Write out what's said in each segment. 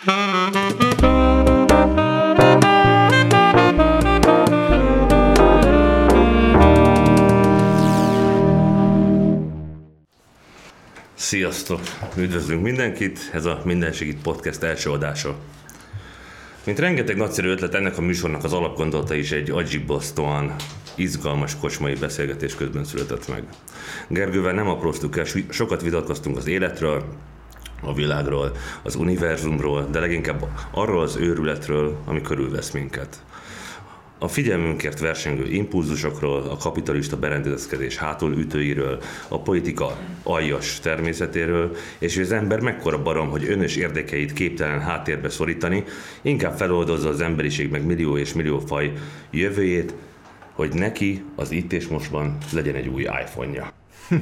Sziasztok! Üdvözlünk mindenkit! Ez a Minden Segít Podcast első adása. Mint rengeteg nagyszerű ötlet, ennek a műsornak az alapgondolata is egy agyibasztóan izgalmas kocsmai beszélgetés közben született meg. Gergővel nem apróztuk el, sokat vitatkoztunk az életről, a világról, az univerzumról, de leginkább arról az őrületről, ami körülvesz minket. A figyelmünkért versengő impulzusokról, a kapitalista berendezkedés hátulütőiről, a politika aljas természetéről, és hogy az ember mekkora barom, hogy önös érdekeit képtelen háttérbe szorítani, inkább feloldozza az emberiség meg millió és millió faj jövőjét, hogy neki az itt és mostban legyen egy új iPhone-ja.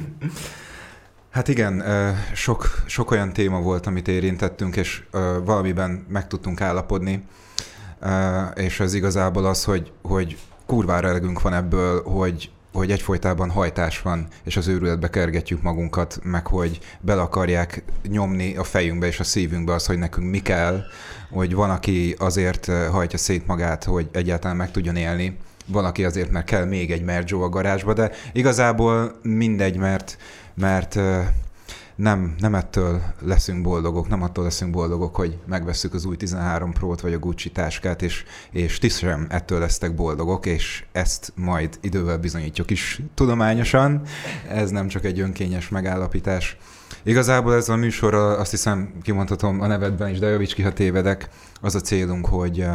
Hát igen, sok, sok olyan téma volt, amit érintettünk, és valamiben meg tudtunk állapodni, és ez igazából az, hogy, hogy kurvára elegünk van ebből, hogy, hogy egyfolytában hajtás van, és az őrületbe kergetjük magunkat, meg hogy bele akarják nyomni a fejünkbe és a szívünkbe az, hogy nekünk mi kell, hogy van, aki azért hajtja szét magát, hogy egyáltalán meg tudjon élni, van, aki azért, mert kell még egy Merjo a garázsba, de igazából mindegy, mert mert nem, nem ettől leszünk boldogok, nem attól leszünk boldogok, hogy megveszük az új 13 Pro-t vagy a Gucci táskát, és, és ti sem ettől lesztek boldogok, és ezt majd idővel bizonyítjuk is tudományosan. Ez nem csak egy önkényes megállapítás. Igazából ez a műsor, azt hiszem kimondhatom a nevedben is, de javíts ki, ha tévedek, az a célunk, hogy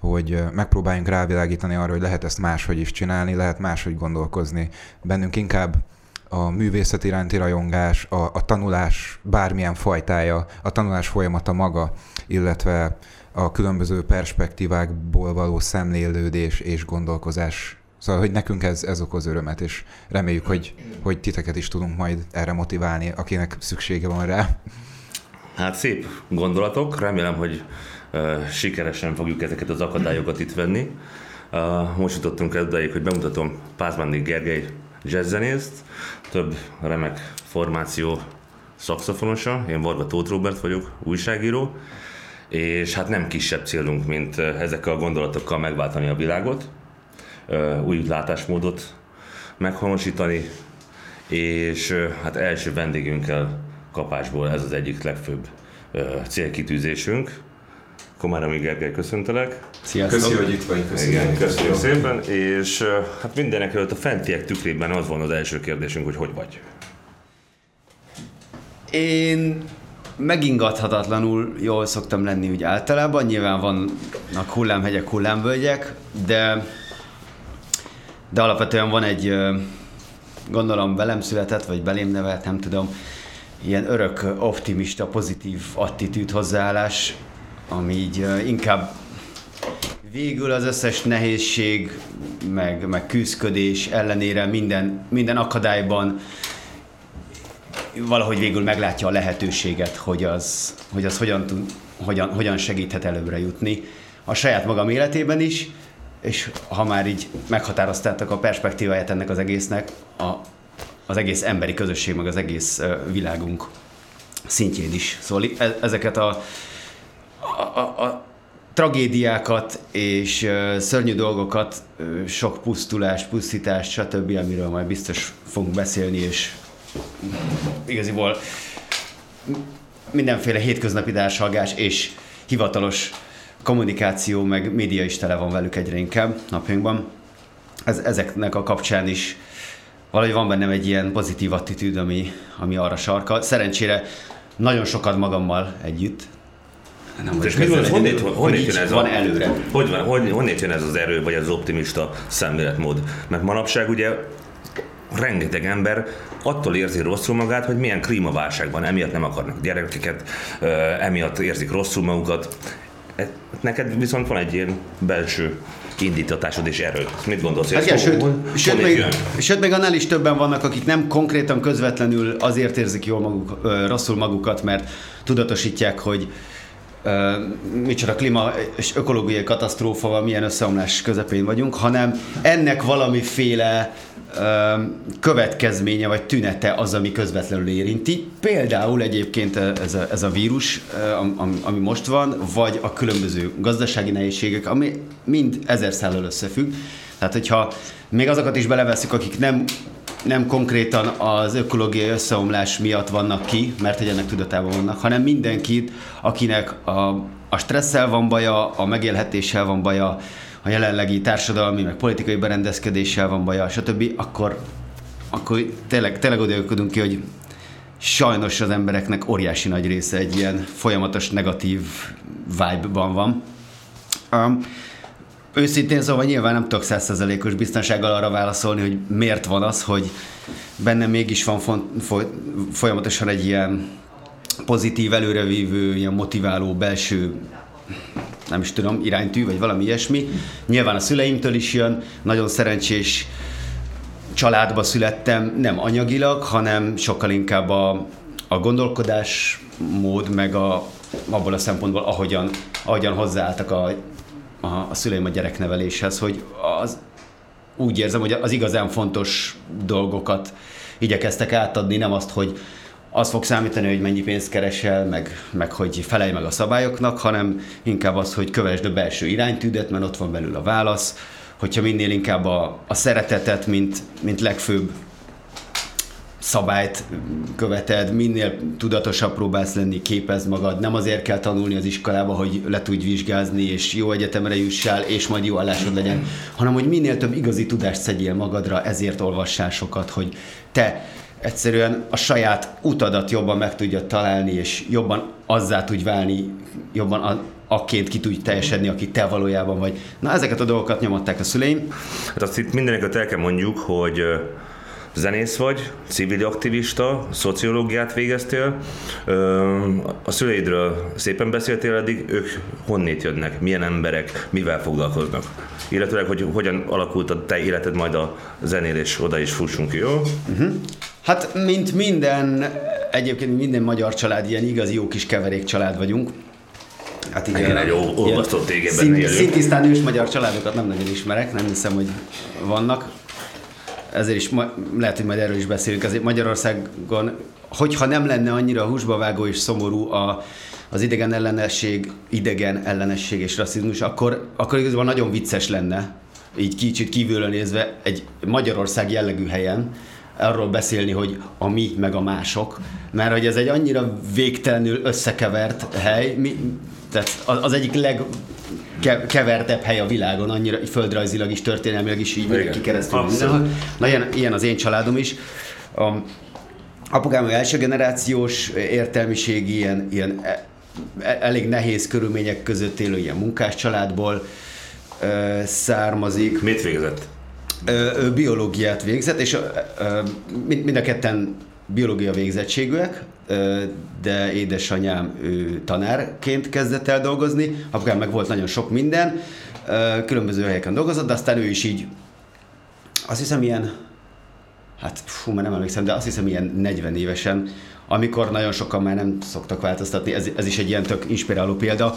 hogy megpróbáljunk rávilágítani arra, hogy lehet ezt máshogy is csinálni, lehet máshogy gondolkozni. Bennünk inkább a művészet iránti rajongás, a, a tanulás bármilyen fajtája, a tanulás folyamata maga, illetve a különböző perspektívákból való szemlélődés és gondolkozás. Szóval, hogy nekünk ez, ez okoz örömet, és reméljük, hogy, hogy titeket is tudunk majd erre motiválni, akinek szüksége van rá. Hát szép gondolatok, remélem, hogy uh, sikeresen fogjuk ezeket az akadályokat itt venni. Uh, most jutottunk el odaig, hogy bemutatom Pázmándi Gergely jazzzenészt, több remek formáció szakszofonosa, én Varga Tóth Robert vagyok, újságíró, és hát nem kisebb célunk, mint ezekkel a gondolatokkal megváltani a világot, új látásmódot meghonosítani, és hát első vendégünkkel kapásból ez az egyik legfőbb célkitűzésünk. Komáromi Gergely, köszöntelek. Sziasztok. Köszönjük, hogy itt vagy. Köszönjük. Igen, köszönjük szépen, és hát mindenek előtt a fentiek tükrében az van az első kérdésünk, hogy hogy vagy? Én megingathatatlanul jól szoktam lenni úgy általában, nyilván vannak hullámhegyek, hullámvölgyek, de, de alapvetően van egy, gondolom velem született, vagy belém nevelt, nem tudom, ilyen örök optimista, pozitív attitűd hozzáállás, ami így inkább végül az összes nehézség, meg, meg küzdködés ellenére minden, minden akadályban valahogy végül meglátja a lehetőséget, hogy az, hogy az hogyan, hogyan, hogyan segíthet előbbre jutni a saját magam életében is, és ha már így meghatároztátok a perspektíváját ennek az egésznek, a, az egész emberi közösség, meg az egész világunk szintjén is. Szóval e, ezeket a a, a tragédiákat és szörnyű dolgokat, sok pusztulást, pusztítást, stb., amiről majd biztos fogunk beszélni, és igaziból mindenféle hétköznapi társalgás és hivatalos kommunikáció, meg média is tele van velük egyre inkább napjainkban. Ez, ezeknek a kapcsán is valahogy van bennem egy ilyen pozitív attitűd, ami, ami arra sarkal. Szerencsére nagyon sokat magammal együtt, nem és mit mondod, honnét, honnét jön ez van a, előre? Hogy van, honnét jön ez az erő, vagy az optimista szemléletmód? Mert manapság ugye rengeteg ember attól érzi rosszul magát, hogy milyen klímaválságban, emiatt nem akarnak gyerekeket, emiatt érzik rosszul magukat. E, neked viszont van egy ilyen belső indítatásod és erő. Mit gondolsz? Hát igen, sőt, sőt, még, sőt, még annál is többen vannak, akik nem konkrétan közvetlenül azért érzik jól maguk, rosszul magukat, mert tudatosítják, hogy micsoda klíma és ökológiai katasztrófa, milyen összeomlás közepén vagyunk, hanem ennek valamiféle következménye vagy tünete az, ami közvetlenül érinti. Például egyébként ez a, ez a vírus, ami most van, vagy a különböző gazdasági nehézségek, ami mind ezer szállal összefügg. Tehát, hogyha még azokat is beleveszünk, akik nem nem konkrétan az ökológiai összeomlás miatt vannak ki, mert hogy ennek tudatában vannak, hanem mindenkit, akinek a, a stresszel van baja, a megélhetéssel van baja, a jelenlegi társadalmi, meg politikai berendezkedéssel van baja, stb., akkor, akkor tényleg, tényleg oda ki, hogy sajnos az embereknek óriási nagy része egy ilyen folyamatos negatív vibe-ban van. Um, őszintén szóval nyilván nem tudok százszerzelékos biztonsággal arra válaszolni, hogy miért van az, hogy bennem mégis van font, folyamatosan egy ilyen pozitív, előrevívő, ilyen motiváló belső nem is tudom, iránytű, vagy valami ilyesmi. Nyilván a szüleimtől is jön, nagyon szerencsés családba születtem, nem anyagilag, hanem sokkal inkább a, a gondolkodás mód, meg a, abból a szempontból, ahogyan, ahogyan hozzáálltak a, a, a szüleim a gyerekneveléshez, hogy az, úgy érzem, hogy az igazán fontos dolgokat igyekeztek átadni, nem azt, hogy az fog számítani, hogy mennyi pénzt keresel, meg, meg hogy felelj meg a szabályoknak, hanem inkább az, hogy kövesd a belső iránytűdet, mert ott van belül a válasz, hogyha minél inkább a, a szeretetet, mint, mint legfőbb szabályt követed, minél tudatosabb próbálsz lenni, képezd magad. Nem azért kell tanulni az iskolába, hogy le tudj vizsgázni, és jó egyetemre jussál, és majd jó állásod legyen, hanem hogy minél több igazi tudást szedjél magadra, ezért olvassál sokat, hogy te egyszerűen a saját utadat jobban meg tudja találni, és jobban azzá tudj válni, jobban a, akként ki tudj teljesedni, aki te valójában vagy. Na, ezeket a dolgokat nyomatták a szüleim. Hát azt itt mindeneket el kell mondjuk, hogy zenész vagy, civil aktivista, szociológiát végeztél. A szüleidről szépen beszéltél eddig, ők honnét jönnek, milyen emberek, mivel foglalkoznak? Illetőleg, hogy hogyan alakult a te életed majd a zenélés, oda is fussunk, jó? Uh-huh. Hát, mint minden, egyébként minden magyar család, ilyen igazi jó kis keverék család vagyunk. Hát igen, egy olvasztott téged benne Szintisztán ős magyar családokat nem nagyon ismerek, nem hiszem, hogy vannak. Ezért is, ma, lehet, hogy majd erről is beszélünk, azért Magyarországon, hogyha nem lenne annyira húsba vágó és szomorú a, az idegen ellenesség, idegen ellenesség és rasszizmus, akkor, akkor igazából nagyon vicces lenne, így kicsit kívülről nézve, egy Magyarország jellegű helyen, arról beszélni, hogy a mi, meg a mások, mert hogy ez egy annyira végtelenül összekevert hely, mi, tehát az egyik leg kevertebb hely a világon, annyira földrajzilag is, történelmileg is így mindenki keresztül. Na, ilyen, ilyen az én családom is. A, apukám első generációs értelmiségi, ilyen, ilyen e, e, elég nehéz körülmények között élő ilyen munkás családból ö, származik. Mit végzett? Ő biológiát végzett, és mind a ketten biológia végzettségűek, de édesanyám ő tanárként kezdett el dolgozni, apukám meg volt nagyon sok minden, különböző helyeken dolgozott, de aztán ő is így, azt hiszem ilyen, hát fú, már nem emlékszem, de azt hiszem ilyen 40 évesen, amikor nagyon sokan már nem szoktak változtatni, ez, ez is egy ilyen tök inspiráló példa,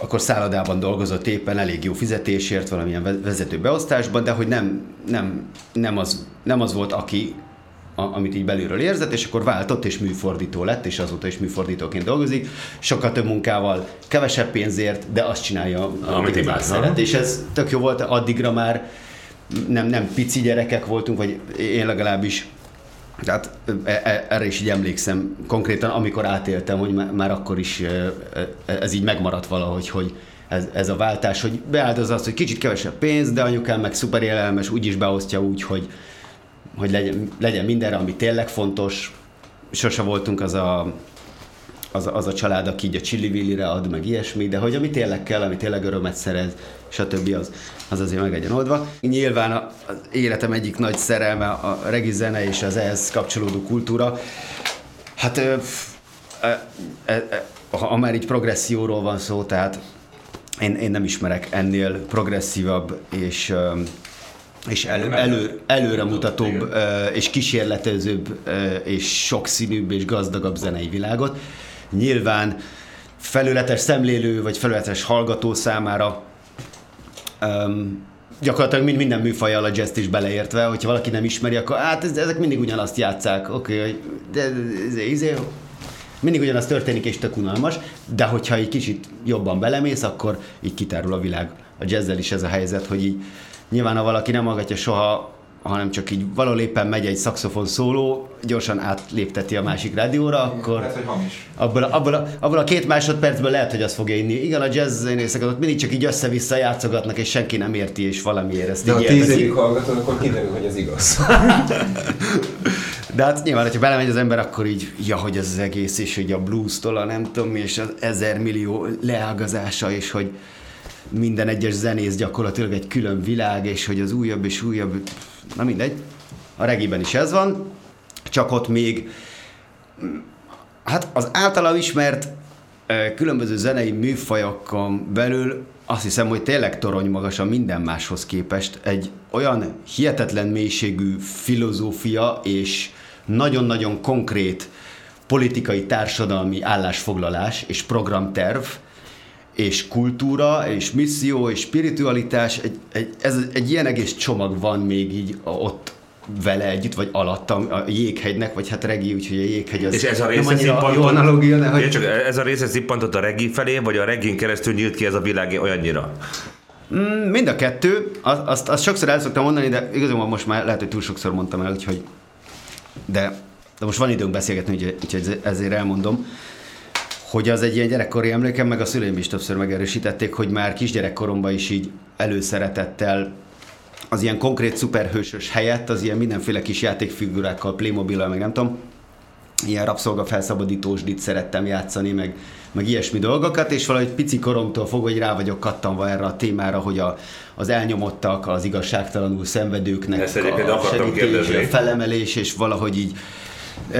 akkor szállodában dolgozott éppen elég jó fizetésért, valamilyen vezető beosztásban, de hogy nem, nem, nem, az, nem az volt, aki, a, amit így belülről érzett, és akkor váltott, és műfordító lett, és azóta is műfordítóként dolgozik. Sokkal több munkával, kevesebb pénzért, de azt csinálja, amit igazán szeret. És ez tök jó volt, addigra már nem, nem pici gyerekek voltunk, vagy én legalábbis tehát e, e, erre is így emlékszem konkrétan, amikor átéltem, hogy már akkor is ez így megmaradt valahogy, hogy ez, ez a váltás, hogy beáldoz azt, hogy kicsit kevesebb pénz, de anyukám meg szuper élelmes, úgyis beosztja úgy, hogy, hogy legyen, legyen mindenre, ami tényleg fontos. Sose voltunk az a az, az a család, aki így a Chili ad, meg ilyesmi, de hogy ami tényleg kell, ami tényleg örömet szerez, stb. az, az azért meg legyen oldva. Nyilván az életem egyik nagy szerelme a regi zene és az ehhez kapcsolódó kultúra. Hát ha már így progresszióról van szó, tehát én, én nem ismerek ennél progresszívabb és és elő, elő, előremutatóbb és kísérletezőbb és sokszínűbb és gazdagabb zenei világot. Nyilván felületes szemlélő vagy felületes hallgató számára um, gyakorlatilag mind, minden műfajjal a jazz is beleértve, hogyha valaki nem ismeri, akkor hát ezek mindig ugyanazt játszák, oké, okay, de ez, ez, ez, mindig ugyanaz történik és tök unalmas, de hogyha egy kicsit jobban belemész, akkor így kitárul a világ. A jazzzel is ez a helyzet, hogy így nyilván ha valaki nem hallgatja soha hanem csak így valahol éppen megy egy szakszofon szóló, gyorsan átlépteti a másik rádióra, akkor lehet, hogy hamis. Abból, a, abból, a, abból a két másodpercből lehet, hogy azt fogja inni. Igen, a jazz zenészek ott mindig csak így össze-vissza játszogatnak, és senki nem érti, és valamiért ezt De ha tíz évig hallgatod, akkor kiderül, hogy ez igaz. De hát nyilván, hogyha belemegy az ember, akkor így, ja, hogy ez az egész, és hogy a blues-tól a nem tudom, és az ezer millió leágazása, és hogy minden egyes zenész gyakorlatilag egy külön világ, és hogy az újabb és újabb, na mindegy. A regiben is ez van, csak ott még, hát az általam ismert különböző zenei műfajokon belül azt hiszem, hogy tényleg torony magasan minden máshoz képest egy olyan hihetetlen mélységű filozófia és nagyon-nagyon konkrét politikai, társadalmi állásfoglalás és programterv, és kultúra, és misszió, és spiritualitás, egy, egy, ez egy ilyen egész csomag van még így ott vele együtt, vagy alattam a jéghegynek, vagy hát regi, úgyhogy a jéghegy az és ez a nem annyira jó analogia, de hogy... Csak ez a része szippantott a regi felé, vagy a regin keresztül nyílt ki ez a világ olyannyira? Mm, mind a kettő, azt, azt, azt sokszor el szoktam mondani, de igazából most már lehet, hogy túl sokszor mondtam el, úgyhogy de, de most van időnk beszélgetni, úgyhogy ezért elmondom hogy az egy ilyen gyerekkori emlékem, meg a szüleim is többször megerősítették, hogy már kisgyerekkoromban is így előszeretettel az ilyen konkrét szuperhősös helyett az ilyen mindenféle kis játékfigurákkal, playmobil meg nem tudom, ilyen rabszolga felszabadítósdit szerettem játszani, meg, meg ilyesmi dolgokat, és valahogy pici koromtól fogva, hogy rá vagyok kattanva erre a témára, hogy a, az elnyomottak, az igazságtalanul szenvedőknek Ezt a segítés, a felemelés, és valahogy így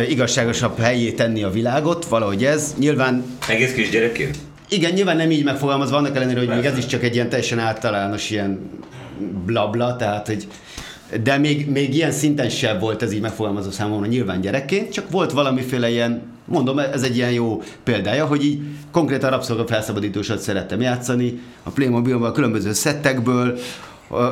igazságosabb helyé tenni a világot, valahogy ez. Nyilván... Egész kis gyerekként? Igen, nyilván nem így megfogalmazva, annak ellenére, hogy Persze. még ez is csak egy ilyen teljesen általános ilyen blabla, tehát hogy de még, még ilyen szinten sem volt ez így megfogalmazva számomra nyilván gyerekként, csak volt valamiféle ilyen, mondom, ez egy ilyen jó példája, hogy így konkrétan rabszolga felszabadítósat szerettem játszani, a Playmobilban a különböző szettekből,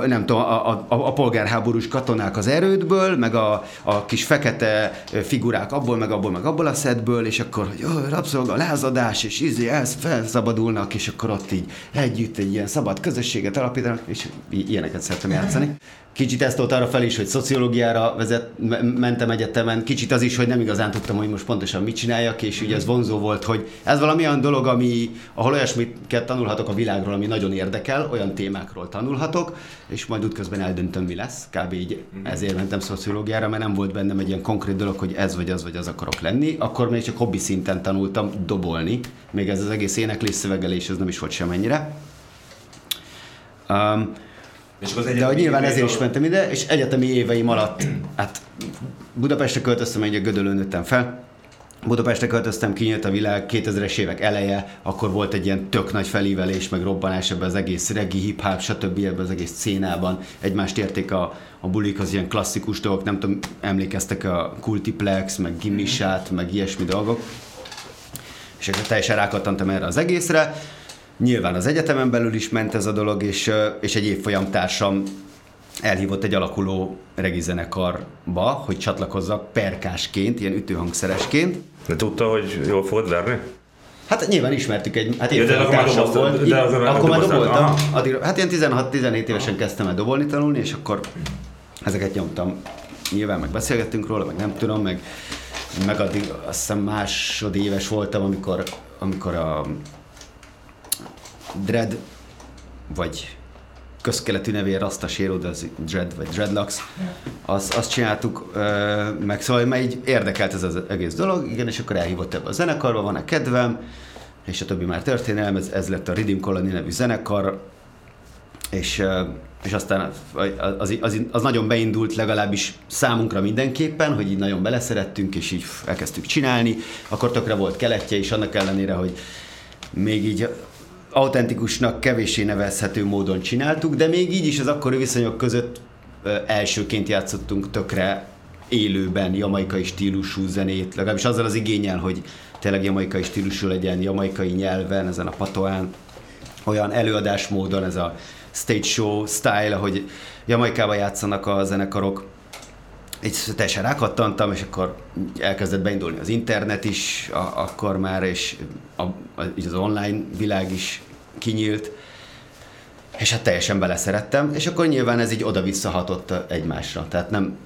nem tudom, a, a, a polgárháborús katonák az erődből, meg a, a kis fekete figurák abból, meg abból, meg abból a szedből, és akkor, hogy oh, rabszolga, lázadás, és izé, ez felszabadulnak, és akkor ott így együtt egy ilyen szabad közösséget alapítanak, és ilyeneket szeretem játszani. Kicsit ezt volt arra fel is, hogy szociológiára vezet, mentem egyetemen, kicsit az is, hogy nem igazán tudtam, hogy most pontosan mit csináljak, és ugye ez vonzó volt, hogy ez valami olyan dolog, ami, ahol olyasmiket tanulhatok a világról, ami nagyon érdekel, olyan témákról tanulhatok, és majd útközben eldöntöm, mi lesz. Kb. így ezért mentem szociológiára, mert nem volt bennem egy ilyen konkrét dolog, hogy ez vagy az vagy az akarok lenni. Akkor még csak hobbi szinten tanultam dobolni, még ez az egész éneklés, szövegelés, ez nem is volt semennyire. Um, és az De hogy nyilván ezért is mentem ide, és egyetemi éveim alatt, hát Budapestre költöztem, egy Gödöllőn nőttem fel, Budapestre költöztem, kinyílt a világ 2000-es évek eleje, akkor volt egy ilyen tök nagy felívelés, meg robbanás ebbe az egész regi, hip-hop, stb. ebbe az egész szcénában. Egymást érték a, a bulik, az ilyen klasszikus dolgok, nem tudom, emlékeztek a Kultiplex, meg Gimmisát, meg ilyesmi dolgok. És akkor teljesen rákattantam erre az egészre. Nyilván az egyetemen belül is ment ez a dolog, és, és egy évfolyam társam elhívott egy alakuló regizenekarba, hogy csatlakozzak perkásként, ilyen ütőhangszeresként. De tudta, hogy jól fogod verni? Hát nyilván ismertük egy, hát én ja, társam volt. De az akkor már doboltam. Addig, hát ilyen 16-17 évesen kezdtem el dobolni tanulni, és akkor ezeket nyomtam. Nyilván meg beszélgettünk róla, meg nem tudom, meg, meg addig azt hiszem másodéves voltam, amikor, amikor a Dread, vagy közkeletű nevé Rasta Sérod, az Dread vagy Dreadlocks, azt, azt csináltuk meg, szóval már így érdekelt ez az egész dolog, igen, és akkor elhívott ebbe a zenekarba, van-e kedvem, és a többi már történelem, ez, ez lett a Rhythm Colony nevű zenekar, és, és aztán az, az, az nagyon beindult legalábbis számunkra mindenképpen, hogy így nagyon beleszerettünk, és így elkezdtük csinálni, akkor tökre volt keletje, és annak ellenére, hogy még így autentikusnak kevéssé nevezhető módon csináltuk, de még így is az akkori viszonyok között elsőként játszottunk tökre élőben jamaikai stílusú zenét, legalábbis azzal az igényel, hogy tényleg jamaikai stílusú legyen, jamaikai nyelven, ezen a patoán, olyan előadásmódon, ez a stage show style, hogy Jamaikában játszanak a zenekarok. Egy teljesen rákattantam, és akkor elkezdett beindulni az internet is, a, akkor már, és a, a, az online világ is kinyílt, és hát teljesen beleszerettem, és akkor nyilván ez így oda-vissza hatott egymásra. Tehát nem,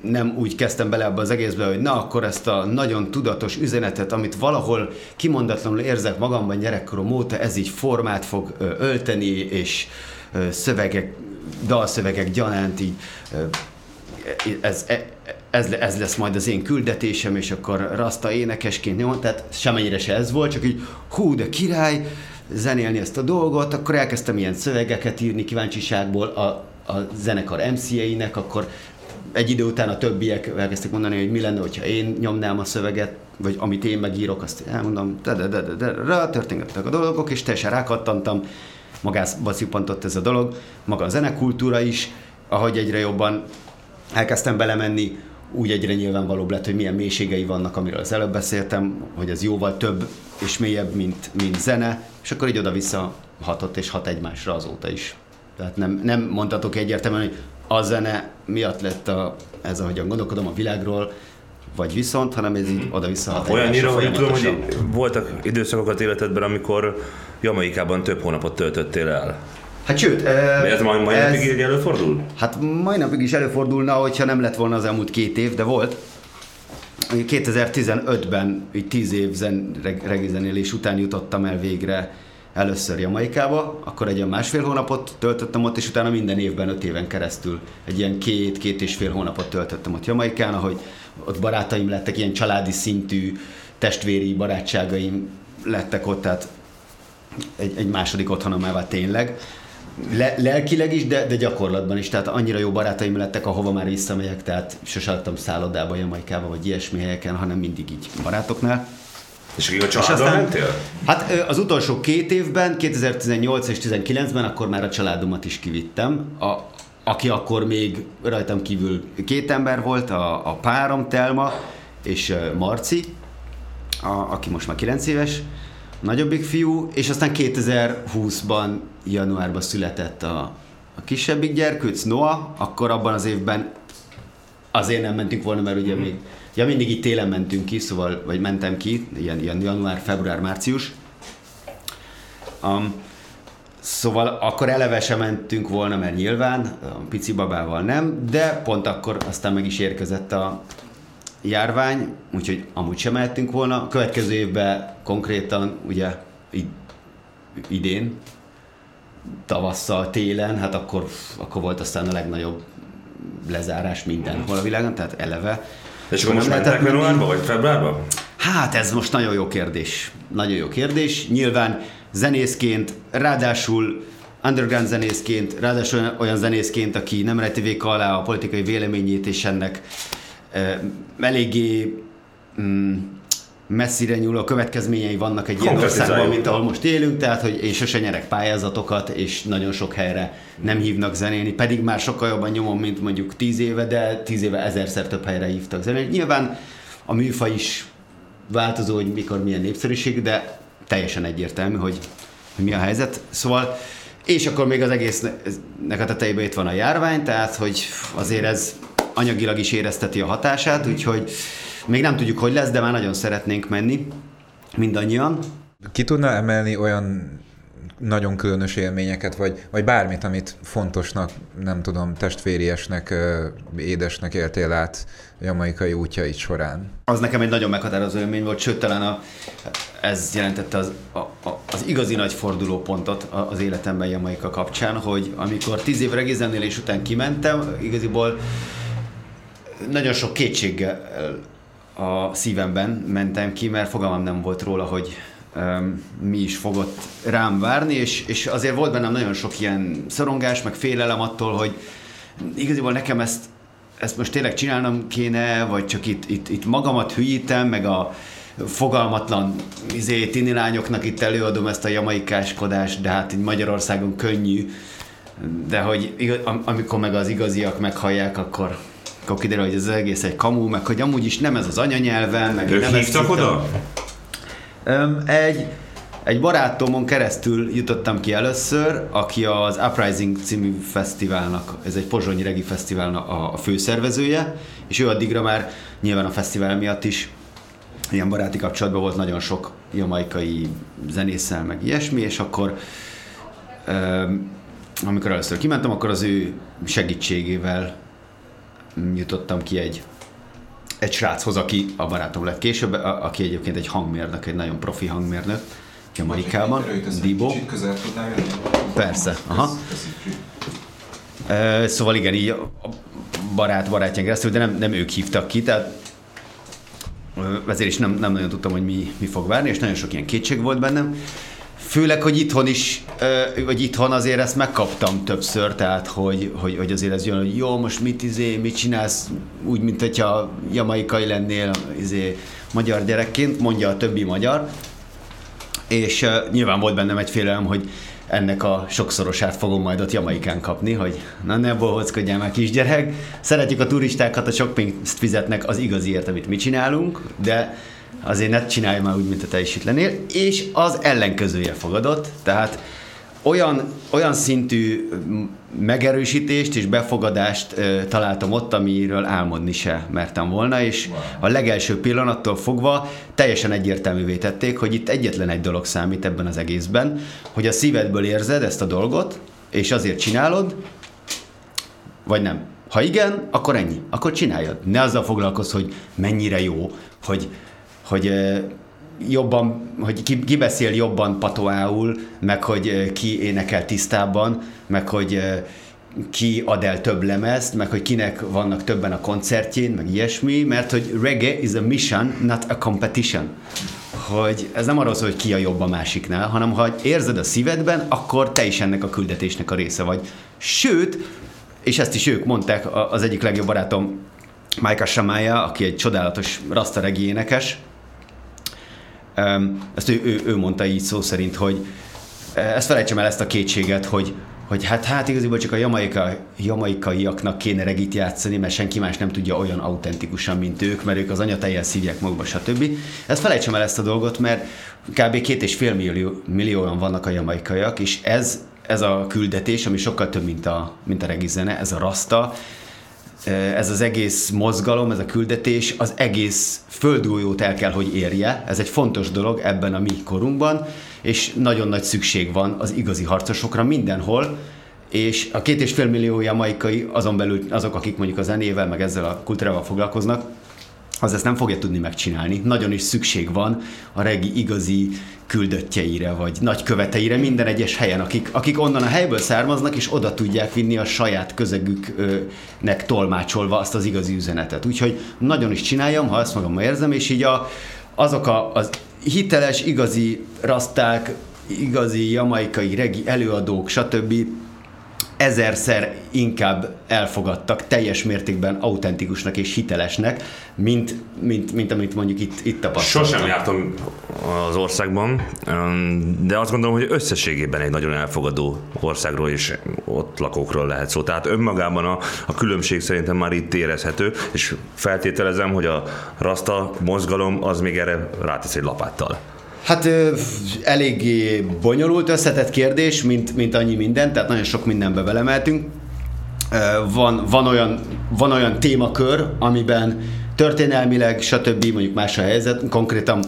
nem úgy kezdtem bele abba az egészbe, hogy na akkor ezt a nagyon tudatos üzenetet, amit valahol kimondatlanul érzek magamban gyerekkorom óta, ez így formát fog ölteni, és szövegek, dalszövegek gyanánt így ez, e, ez, ez lesz majd az én küldetésem, és akkor rasta énekesként nyomom, tehát semennyire se ez volt, csak így hú, de király, zenélni ezt a dolgot, akkor elkezdtem ilyen szövegeket írni kíváncsiságból a, a zenekar MC-einek, akkor egy idő után a többiek elkezdtek mondani, hogy mi lenne, hogyha én nyomnám a szöveget, vagy amit én megírok, azt elmondom, de de de de de, de történgettek a dolgok, és teljesen rákattantam, magába szippantott ez a dolog, maga a zenekultúra is, ahogy egyre jobban elkezdtem belemenni, úgy egyre nyilvánvalóbb lett, hogy milyen mélységei vannak, amiről az előbb beszéltem, hogy ez jóval több és mélyebb, mint, mint zene, és akkor így oda-vissza hatott és hat egymásra azóta is. Tehát nem, nem mondhatok egyértelműen, hogy a zene miatt lett a, ez, ahogyan gondolkodom a világról, vagy viszont, hanem ez így oda-vissza hat Olyannyira, hogy tudom, hogy voltak időszakokat életedben, amikor Jamaikában több hónapot töltöttél el. Hát sőt... De ez majd, majd ez, napig előfordul? Hát majd napig is előfordulna, hogyha nem lett volna az elmúlt két év, de volt. 2015-ben, így tíz év zen, regizenélés után jutottam el végre először Jamaikába, akkor egy ilyen másfél hónapot töltöttem ott, és utána minden évben öt éven keresztül egy ilyen két, két és fél hónapot töltöttem ott Jamaikán, ahogy ott barátaim lettek, ilyen családi szintű testvéri barátságaim lettek ott, tehát egy, egy második otthonom vált tényleg. Le, lelkileg is, de, de gyakorlatban is, tehát annyira jó barátaim lettek, ahova már visszamegyek, tehát sosem adtam szállodába, Jamaikába, vagy ilyesmi helyeken, hanem mindig így barátoknál. És a családdal mentél? Hát az utolsó két évben, 2018 és 2019-ben akkor már a családomat is kivittem. A, aki akkor még rajtam kívül két ember volt, a, a párom Telma és Marci, a, aki most már 9 éves, nagyobbik fiú, és aztán 2020-ban januárban született a, a kisebbik gyerkőc, Noah, akkor abban az évben azért nem mentünk volna, mert ugye még Ja, mindig itt télen mentünk ki, szóval, vagy mentem ki, ilyen, ilyen január, február, március. Um, szóval akkor eleve sem mentünk volna, mert nyilván a pici babával nem, de pont akkor aztán meg is érkezett a járvány, úgyhogy amúgy sem mehettünk volna. A következő évben konkrétan, ugye idén, tavasszal, télen, hát akkor, akkor volt aztán a legnagyobb lezárás mindenhol a világon, tehát eleve és akkor most mentek januárba, vagy februárba? Hát ez most nagyon jó kérdés. Nagyon jó kérdés. Nyilván zenészként, ráadásul underground zenészként, ráadásul olyan zenészként, aki nem rejti alá a politikai véleményét, és ennek eléggé mm, messzire nyúló következményei vannak egy ilyen országban, mint ahol most élünk, tehát hogy én sose nyerek pályázatokat, és nagyon sok helyre nem hívnak zenélni, pedig már sokkal jobban nyomom, mint mondjuk tíz éve, de tíz éve ezerszer több helyre hívtak zenélni. Nyilván a műfa is változó, hogy mikor milyen népszerűség, de teljesen egyértelmű, hogy, hogy mi a helyzet. Szóval, és akkor még az egésznek a tetejében itt van a járvány, tehát hogy azért ez anyagilag is érezteti a hatását, úgyhogy még nem tudjuk, hogy lesz, de már nagyon szeretnénk menni, mindannyian. Ki tudna emelni olyan nagyon különös élményeket, vagy, vagy bármit, amit fontosnak, nem tudom, testvériesnek, édesnek éltél át jamaikai útjait során? Az nekem egy nagyon meghatározó élmény volt, sőt talán a, ez jelentette az, a, a, az igazi nagy fordulópontot az életemben Jamaika kapcsán, hogy amikor tíz év regizenélés után kimentem, igaziból nagyon sok kétséggel a szívemben mentem ki, mert fogalmam nem volt róla, hogy um, mi is fogott rám várni, és, és azért volt bennem nagyon sok ilyen szorongás, meg félelem attól, hogy igaziból nekem ezt, ezt most tényleg csinálnom kéne, vagy csak itt, itt, itt magamat hülyítem, meg a fogalmatlan izé, tini lányoknak itt előadom ezt a jamaikáskodást, de hát így Magyarországon könnyű, de hogy amikor meg az igaziak meghallják, akkor, akkor kiderül, hogy ez az egész egy kamu, meg hogy amúgy is nem ez az anyanyelven, meg Ők nem hívtak oda? egy, egy barátomon keresztül jutottam ki először, aki az Uprising című fesztiválnak, ez egy pozsonyi regi fesztiválnak a, a főszervezője, és ő addigra már nyilván a fesztivál miatt is ilyen baráti kapcsolatban volt nagyon sok jamaikai zenésszel, meg ilyesmi, és akkor amikor először kimentem, akkor az ő segítségével jutottam ki egy egy sráchoz, aki a barátom lett később, a, aki egyébként egy hangmérnök, egy nagyon profi hangmérnök, Jamaikában, Dibo. Persze, aha. Uh, szóval igen, így a barát barátján keresztül, de nem, nem ők hívtak ki, tehát ezért is nem, nem nagyon tudtam, hogy mi, mi fog várni, és nagyon sok ilyen kétség volt bennem. Főleg, hogy itthon is, vagy itthon azért ezt megkaptam többször, tehát hogy, hogy, hogy azért ez jön, hogy jó, most mit izé, mit csinálsz, úgy, mint hogyha jamaikai lennél izé, magyar gyerekként, mondja a többi magyar. És uh, nyilván volt bennem egy félelem, hogy ennek a sokszorosát fogom majd ott Jamaikán kapni, hogy na ne bohockodjál már kisgyerek. Szeretjük a turistákat, a sok pénzt fizetnek az igaziért, amit mi csinálunk, de azért ne csinálj már úgy, mint a te is itt lennél, és az ellenkezője fogadott, tehát olyan, olyan szintű megerősítést és befogadást ö, találtam ott, amiről álmodni se mertem volna, és wow. a legelső pillanattól fogva teljesen egyértelművé tették, hogy itt egyetlen egy dolog számít ebben az egészben, hogy a szívedből érzed ezt a dolgot, és azért csinálod, vagy nem. Ha igen, akkor ennyi. Akkor csináljad. Ne azzal foglalkozz, hogy mennyire jó, hogy hogy jobban, hogy ki, ki beszél jobban patoául, meg hogy ki énekel tisztában, meg hogy ki ad el több lemezt, meg hogy kinek vannak többen a koncertjén, meg ilyesmi, mert hogy reggae is a mission, not a competition. Hogy ez nem arról szól, hogy ki a jobb a másiknál, hanem ha érzed a szívedben, akkor te is ennek a küldetésnek a része vagy. Sőt, és ezt is ők mondták, az egyik legjobb barátom Micah Shamaya, aki egy csodálatos rasta énekes, ezt ő, ő, ő mondta így szó szerint, hogy ezt felejtsem el ezt a kétséget, hogy, hogy hát, hát igazából csak a jamaika, jamaikaiaknak kéne regit játszani, mert senki más nem tudja olyan autentikusan, mint ők, mert ők az anyateljel szívják magukba, stb. Ezt felejtsem el ezt a dolgot, mert kb. két és fél millió, millióan vannak a jamaikaiak, és ez, ez a küldetés, ami sokkal több, mint a, mint a regizene, ez a rasta, ez az egész mozgalom, ez a küldetés az egész földújót el kell, hogy érje. Ez egy fontos dolog ebben a mi korunkban, és nagyon nagy szükség van az igazi harcosokra mindenhol, és a két és fél millió jamaikai, azon belül azok, akik mondjuk a zenével, meg ezzel a kultúrával foglalkoznak, az ezt nem fogja tudni megcsinálni. Nagyon is szükség van a regi igazi küldöttjeire, vagy nagyköveteire minden egyes helyen, akik, akik onnan a helyből származnak, és oda tudják vinni a saját közegüknek tolmácsolva azt az igazi üzenetet. Úgyhogy nagyon is csináljam, ha ezt magam érzem, és így a, azok a, az hiteles, igazi raszták, igazi jamaikai regi előadók, stb ezerszer inkább elfogadtak teljes mértékben autentikusnak és hitelesnek, mint, mint, mint amit mondjuk itt, itt tapasztaltam. Sosem jártam az országban, de azt gondolom, hogy összességében egy nagyon elfogadó országról és ott lakókról lehet szó. Tehát önmagában a, a különbség szerintem már itt érezhető, és feltételezem, hogy a rasta mozgalom az még erre rátesz egy lapáttal. Hát eléggé bonyolult, összetett kérdés, mint, mint annyi minden, tehát nagyon sok mindenbe belemeltünk. Van, van, olyan, van olyan témakör, amiben történelmileg, stb. mondjuk más a helyzet, konkrétan,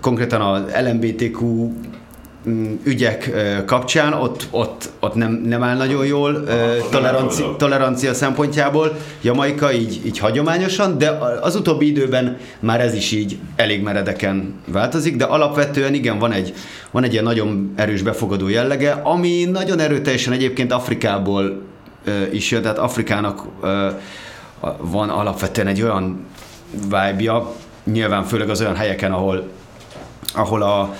konkrétan az LMBTQ ügyek kapcsán, ott, ott, ott nem, nem áll nagyon jól tolerancia, tolerancia szempontjából. Jamaika így, így hagyományosan, de az utóbbi időben már ez is így elég meredeken változik, de alapvetően igen, van egy, van egy ilyen nagyon erős befogadó jellege, ami nagyon erőteljesen egyébként Afrikából is jön, tehát Afrikának van alapvetően egy olyan vibe nyilván főleg az olyan helyeken, ahol ahol a,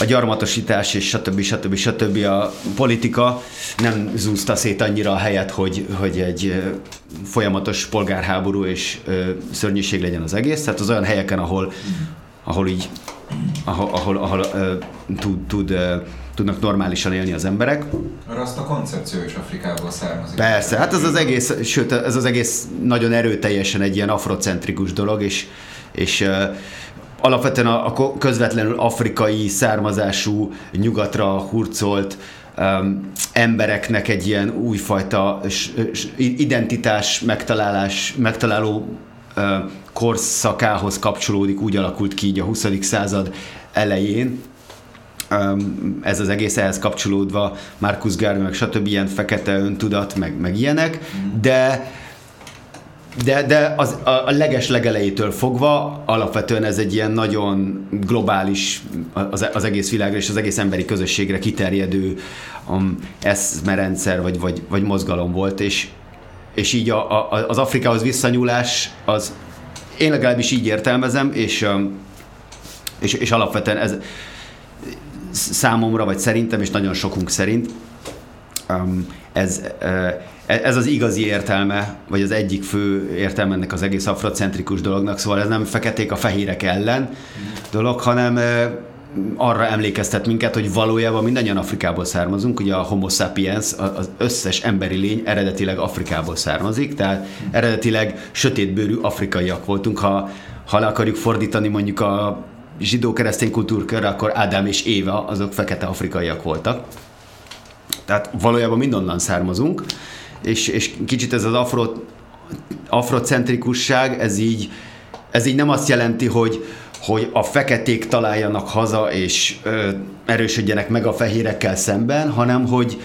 a gyarmatosítás és stb. stb. stb. a politika nem zúzta szét annyira a helyet, hogy, hogy egy folyamatos polgárháború és szörnyűség legyen az egész. Tehát az olyan helyeken, ahol, ahol így ahol, ahol, ahol uh, tud, tud, uh, tudnak normálisan élni az emberek. Arra azt a koncepció is Afrikából származik. Persze, hát ez az egész, sőt, ez az egész nagyon erőteljesen egy ilyen afrocentrikus dolog, és, és uh, alapvetően a, a közvetlenül afrikai származású, nyugatra hurcolt um, embereknek egy ilyen újfajta identitás megtalálás, megtaláló uh, korszakához kapcsolódik, úgy alakult ki így a 20. század elején, um, ez az egész ehhez kapcsolódva, Marcus Garvey, meg stb. ilyen fekete öntudat, meg, meg ilyenek, de de, de az, a, a leges legelejétől fogva alapvetően ez egy ilyen nagyon globális, az, az egész világra és az egész emberi közösségre kiterjedő um, eszmerendszer vagy, vagy, vagy mozgalom volt, és, és így a, a, az Afrikához visszanyúlás az én legalábbis így értelmezem, és, um, és, és alapvetően ez számomra, vagy szerintem, és nagyon sokunk szerint um, ez, uh, ez az igazi értelme, vagy az egyik fő értelme ennek az egész afrocentrikus dolognak, szóval ez nem feketék a fehérek ellen dolog, hanem arra emlékeztet minket, hogy valójában mindannyian Afrikából származunk, ugye a homo sapiens, az összes emberi lény eredetileg Afrikából származik, tehát eredetileg sötétbőrű afrikaiak voltunk, ha, ha le akarjuk fordítani mondjuk a zsidó-keresztény kultúrkörre, akkor Ádám és Éva azok fekete afrikaiak voltak. Tehát valójában mindonnan származunk, és, és kicsit ez az afro, afrocentrikusság, ez így, ez így nem azt jelenti, hogy, hogy a feketék találjanak haza és ö, erősödjenek meg a fehérekkel szemben, hanem hogy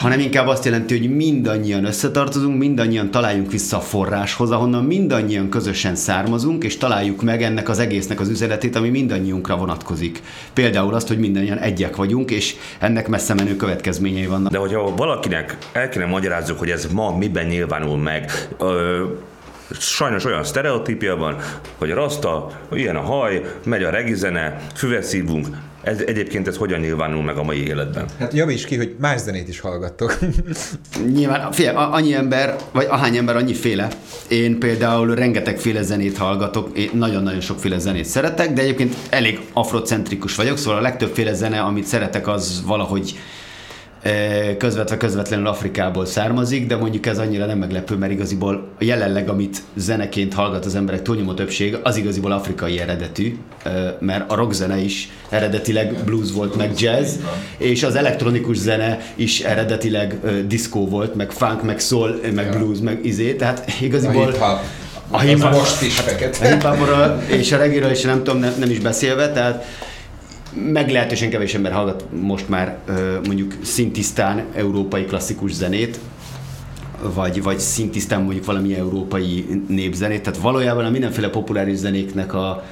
hanem inkább azt jelenti, hogy mindannyian összetartozunk, mindannyian találjunk vissza a forráshoz, ahonnan mindannyian közösen származunk, és találjuk meg ennek az egésznek az üzenetét, ami mindannyiunkra vonatkozik. Például azt, hogy mindannyian egyek vagyunk, és ennek messze menő következményei vannak. De hogyha valakinek el kéne magyarázzuk, hogy ez ma miben nyilvánul meg, ö- sajnos olyan sztereotípia van, hogy rasta, ilyen a haj, megy a regizene, füvet szívunk, ez, egyébként ez hogyan nyilvánul meg a mai életben? Hát javíts ki, hogy más zenét is hallgattok. Nyilván, fél, annyi ember, vagy ahány ember, annyi féle. Én például rengetegféle zenét hallgatok, én nagyon-nagyon sokféle zenét szeretek, de egyébként elég afrocentrikus vagyok, szóval a legtöbbféle zene, amit szeretek, az valahogy közvetve közvetlenül Afrikából származik, de mondjuk ez annyira nem meglepő, mert igaziból jelenleg, amit zeneként hallgat az emberek túlnyomó többség, az igaziból afrikai eredetű, mert a rockzene is eredetileg blues volt, meg jazz, és az elektronikus zene is eredetileg diszkó volt, meg funk, meg soul, meg blues, meg izé, tehát igaziból... A hip-hop, most is A hip és a reggae is nem tudom, nem, nem is beszélve, tehát meglehetősen kevés ember hallgat most már mondjuk szintisztán európai klasszikus zenét, vagy, vagy szintisztán mondjuk valami európai népzenét, tehát valójában a mindenféle populáris zenéknek a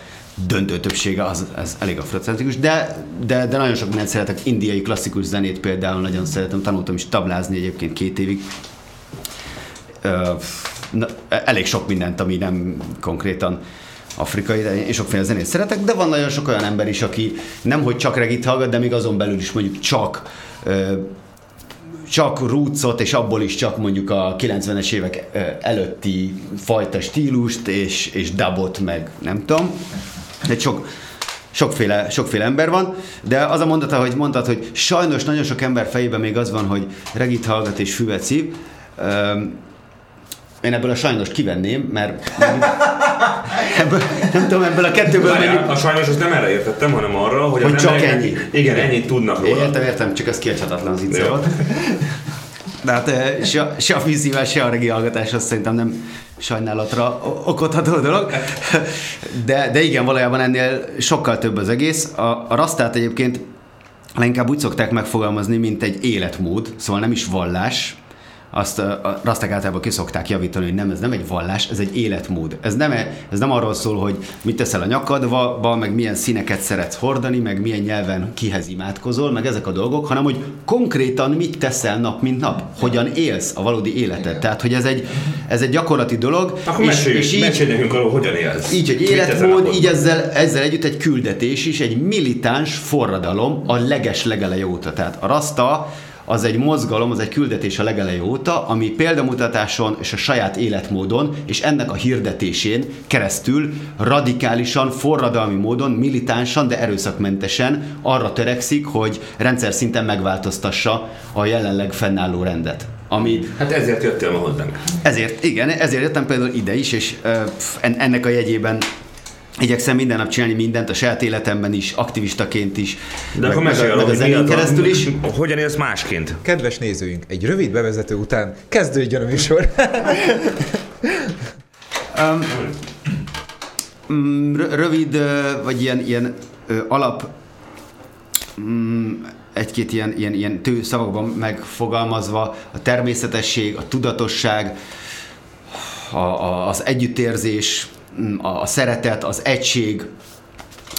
döntő többsége az, az elég afrocentrikus, de, de, de nagyon sok mindent szeretek, indiai klasszikus zenét például nagyon szeretem, tanultam is tablázni egyébként két évig. na, elég sok mindent, ami nem konkrétan afrikai, én sokféle zenét szeretek, de van nagyon sok olyan ember is, aki nem hogy csak regit hallgat, de még azon belül is mondjuk csak csak rootsot, és abból is csak mondjuk a 90-es évek előtti fajta stílust, és, és dubot, meg nem tudom. De sok, sokféle, sokféle ember van, de az a mondata, hogy mondtad, hogy sajnos nagyon sok ember fejében még az van, hogy regit hallgat és füvet szív. Én ebből a sajnos kivenném, mert ebből, nem tudom, ebből a kettőből Várjál, mondjuk... A sajnos azt nem erre értettem, hanem arra, hogy, hogy csak ennyi. Igen, ennyit tudnak róla. Értem, értem, csak ez kiadhatatlan az így De hát eh, se, se a fűszívvel, se a regi hallgatás az szerintem nem sajnálatra okodható dolog. De, de igen, valójában ennél sokkal több az egész. A, a rasztát egyébként inkább úgy szokták megfogalmazni, mint egy életmód, szóval nem is vallás, azt a raszták általában ki szokták javítani, hogy nem, ez nem egy vallás, ez egy életmód. Ez nem, ez nem arról szól, hogy mit teszel a nyakadba, meg milyen színeket szeretsz hordani, meg milyen nyelven kihez imádkozol, meg ezek a dolgok, hanem hogy konkrétan mit teszel nap, mint nap, hogyan élsz a valódi életed. Tehát, hogy ez egy, ez egy gyakorlati dolog. Akkor és, mesélj, és így, mesélj nekünk arról, hogyan élsz. Így, hogy életmód, így ezzel, ezzel együtt egy küldetés is, egy militáns forradalom a leges legeleje óta. Tehát a raszta az egy mozgalom, az egy küldetés a legelejé óta, ami példamutatáson és a saját életmódon és ennek a hirdetésén keresztül radikálisan, forradalmi módon, militánsan, de erőszakmentesen arra törekszik, hogy rendszer szinten megváltoztassa a jelenleg fennálló rendet. Ami, hát ezért jöttél ma hozzánk. Ezért, igen, ezért jöttem például ide is, és uh, ennek a jegyében Igyekszem minden nap csinálni mindent, a saját életemben is, aktivistaként is. De meg, akkor mesélj meg, meg az keresztül is. Hogyan élsz másként? Kedves nézőink, egy rövid bevezető után kezdődjön a műsor. um, rövid, vagy ilyen, ilyen alap um, egy-két ilyen, ilyen, ilyen tő szavakban megfogalmazva, a természetesség, a tudatosság, a, a, az együttérzés, a, szeretet, az egység,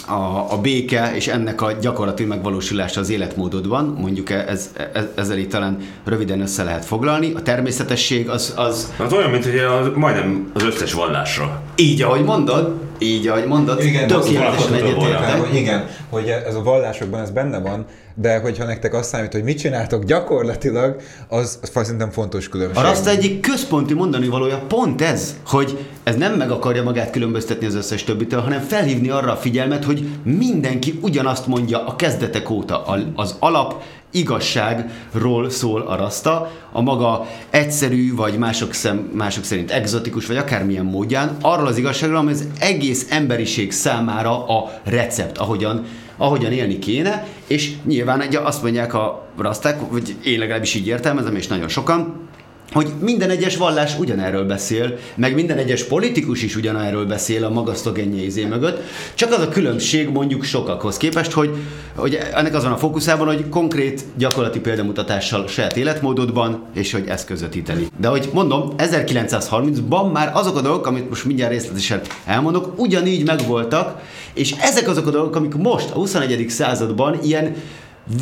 a, a béke és ennek a gyakorlati megvalósulása az életmódodban, mondjuk e, ez, ez, ezzel itt talán röviden össze lehet foglalni. A természetesség az... az hát olyan, mint hogy az, majdnem az összes vallásra. Így, ahogy mondod, így, ahogy mondod, igen, tökéletesen egyetértek. Igen, hogy ez a vallásokban ez benne van, de hogyha nektek azt számít, hogy mit csináltok gyakorlatilag, az, az szerintem fontos különbség. Azt egyik központi mondani valója pont ez, hogy ez nem meg akarja magát különböztetni az összes többitől, hanem felhívni arra a figyelmet, hogy mindenki ugyanazt mondja a kezdetek óta. Az alap igazságról szól a raszta, a maga egyszerű, vagy mások, szem, mások szerint egzotikus, vagy akármilyen módján, arról az igazságról, ami az egész emberiség számára a recept, ahogyan ahogyan élni kéne, és nyilván ugye azt mondják a raszták, vagy én legalábbis így értelmezem, és nagyon sokan, hogy minden egyes vallás ugyanerről beszél, meg minden egyes politikus is ugyanerről beszél a magasztogenye izé mögött, csak az a különbség mondjuk sokakhoz képest, hogy, hogy ennek azon a fókuszában, hogy konkrét gyakorlati példamutatással saját életmódodban, és hogy ezt közvetíteni. De hogy mondom, 1930-ban már azok a dolgok, amit most mindjárt részletesen elmondok, ugyanígy megvoltak, és ezek azok a dolgok, amik most a 21. században ilyen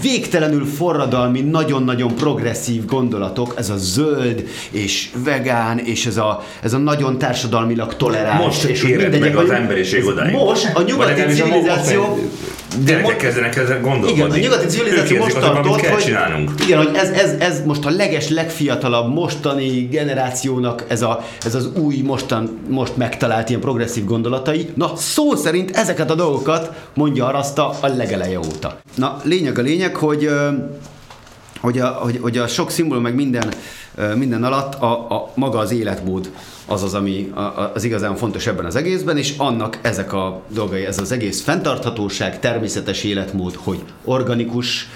végtelenül forradalmi, nagyon-nagyon progresszív gondolatok, ez a zöld és vegán, és ez a, ez a nagyon társadalmilag toleráns. Most és éred meg az emberiség odáig. Most a nyugati civilizáció... Gyerekek kezdenek ezzel gondolkodni. Igen, a nyugati civilizáció most tartott, hogy, csinálnunk. Igen, hogy ez, ez, ez most a leges, legfiatalabb mostani generációnak ez, a, ez az új, mostan, most megtalált ilyen progresszív gondolatai. Na, szó szerint ezeket a dolgokat mondja Araszta a legeleje óta. Na, lényeg a lényeg, lényeg, hogy, hogy, a, hogy, hogy a sok szimbólum meg minden, minden alatt a, a maga az életmód az az, ami az igazán fontos ebben az egészben, és annak ezek a dolgai, ez az egész fenntarthatóság, természetes életmód, hogy organikus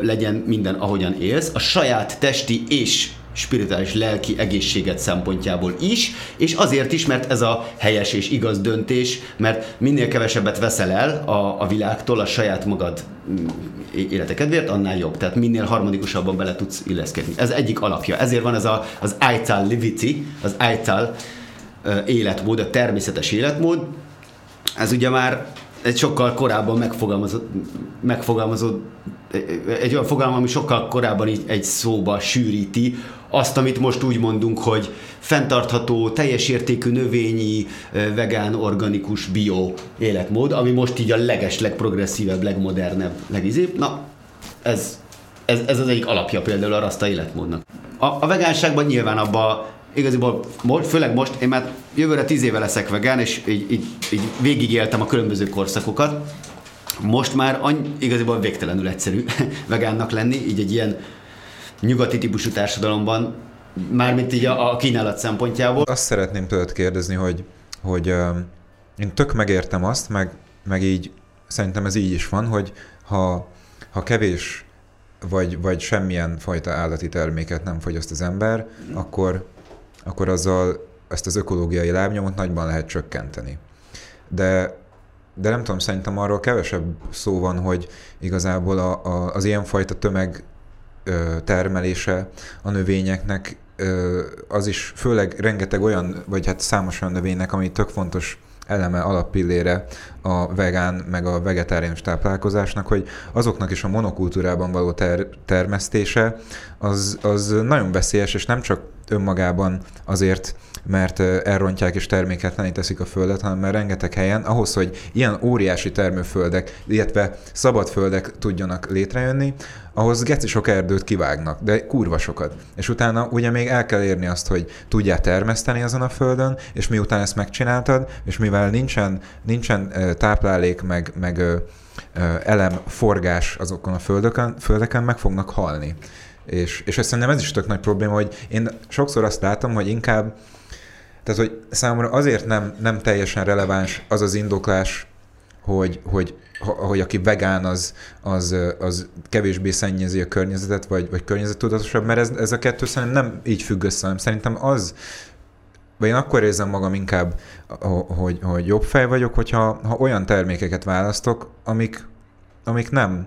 legyen minden, ahogyan élsz, a saját testi és spirituális lelki egészséget szempontjából is, és azért is, mert ez a helyes és igaz döntés, mert minél kevesebbet veszel el a, a világtól a saját magad mm, élete kedvéért, annál jobb. Tehát minél harmonikusabban bele tudsz illeszkedni. Ez egyik alapja. Ezért van ez a, az Aital Liviti, az Aital életmód, a természetes életmód. Ez ugye már egy sokkal korábban megfogalmazott, megfogalmazott egy olyan fogalom, ami sokkal korábban egy szóba sűríti azt, amit most úgy mondunk, hogy fenntartható, teljes értékű növényi, vegán, organikus, bio életmód, ami most így a leges, legprogresszívebb, legmodernebb, legizébb. Na, ez, ez, ez az egyik alapja például a életmódnak. A, a vegánságban nyilván abba igaziból, főleg most, én már jövőre tíz éve leszek vegán, és így, így, így végigéltem a különböző korszakokat. Most már annyi, igaziból végtelenül egyszerű vegánnak lenni, így egy ilyen nyugati típusú társadalomban, mármint így a, a kínálat szempontjából. Azt szeretném tőled kérdezni, hogy, hogy uh, én tök megértem azt, meg, meg így szerintem ez így is van, hogy ha, ha kevés vagy, vagy semmilyen fajta állati terméket nem fogyaszt az ember, mm. akkor, akkor azzal ezt az ökológiai lábnyomot nagyban lehet csökkenteni. De de nem tudom, szerintem arról kevesebb szó van, hogy igazából a, a, az ilyenfajta tömeg termelése a növényeknek az is főleg rengeteg olyan, vagy hát számos olyan növénynek, ami tök fontos eleme, alappillére a vegán meg a vegetáriánus táplálkozásnak, hogy azoknak is a monokultúrában való ter- termesztése az, az nagyon veszélyes, és nem csak önmagában azért, mert elrontják és terméketlené teszik a földet, hanem mert rengeteg helyen, ahhoz, hogy ilyen óriási termőföldek, illetve szabad földek tudjanak létrejönni, ahhoz geci sok erdőt kivágnak, de kurva sokat. És utána ugye még el kell érni azt, hogy tudják termeszteni azon a földön, és miután ezt megcsináltad, és mivel nincsen, nincsen táplálék, meg, meg elem, forgás azokon a földöken, földeken, meg fognak halni. És, és ezt szerintem ez is tök nagy probléma, hogy én sokszor azt látom, hogy inkább, tehát hogy számomra azért nem, nem teljesen releváns az az indoklás, hogy, hogy, hogy aki vegán, az, az, az kevésbé szennyezi a környezetet, vagy, vagy környezettudatosabb, mert ez, ez a kettő szerintem nem így függ össze, hanem szerintem az, vagy én akkor érzem magam inkább, hogy, hogy jobb fej vagyok, hogyha ha olyan termékeket választok, amik, amik nem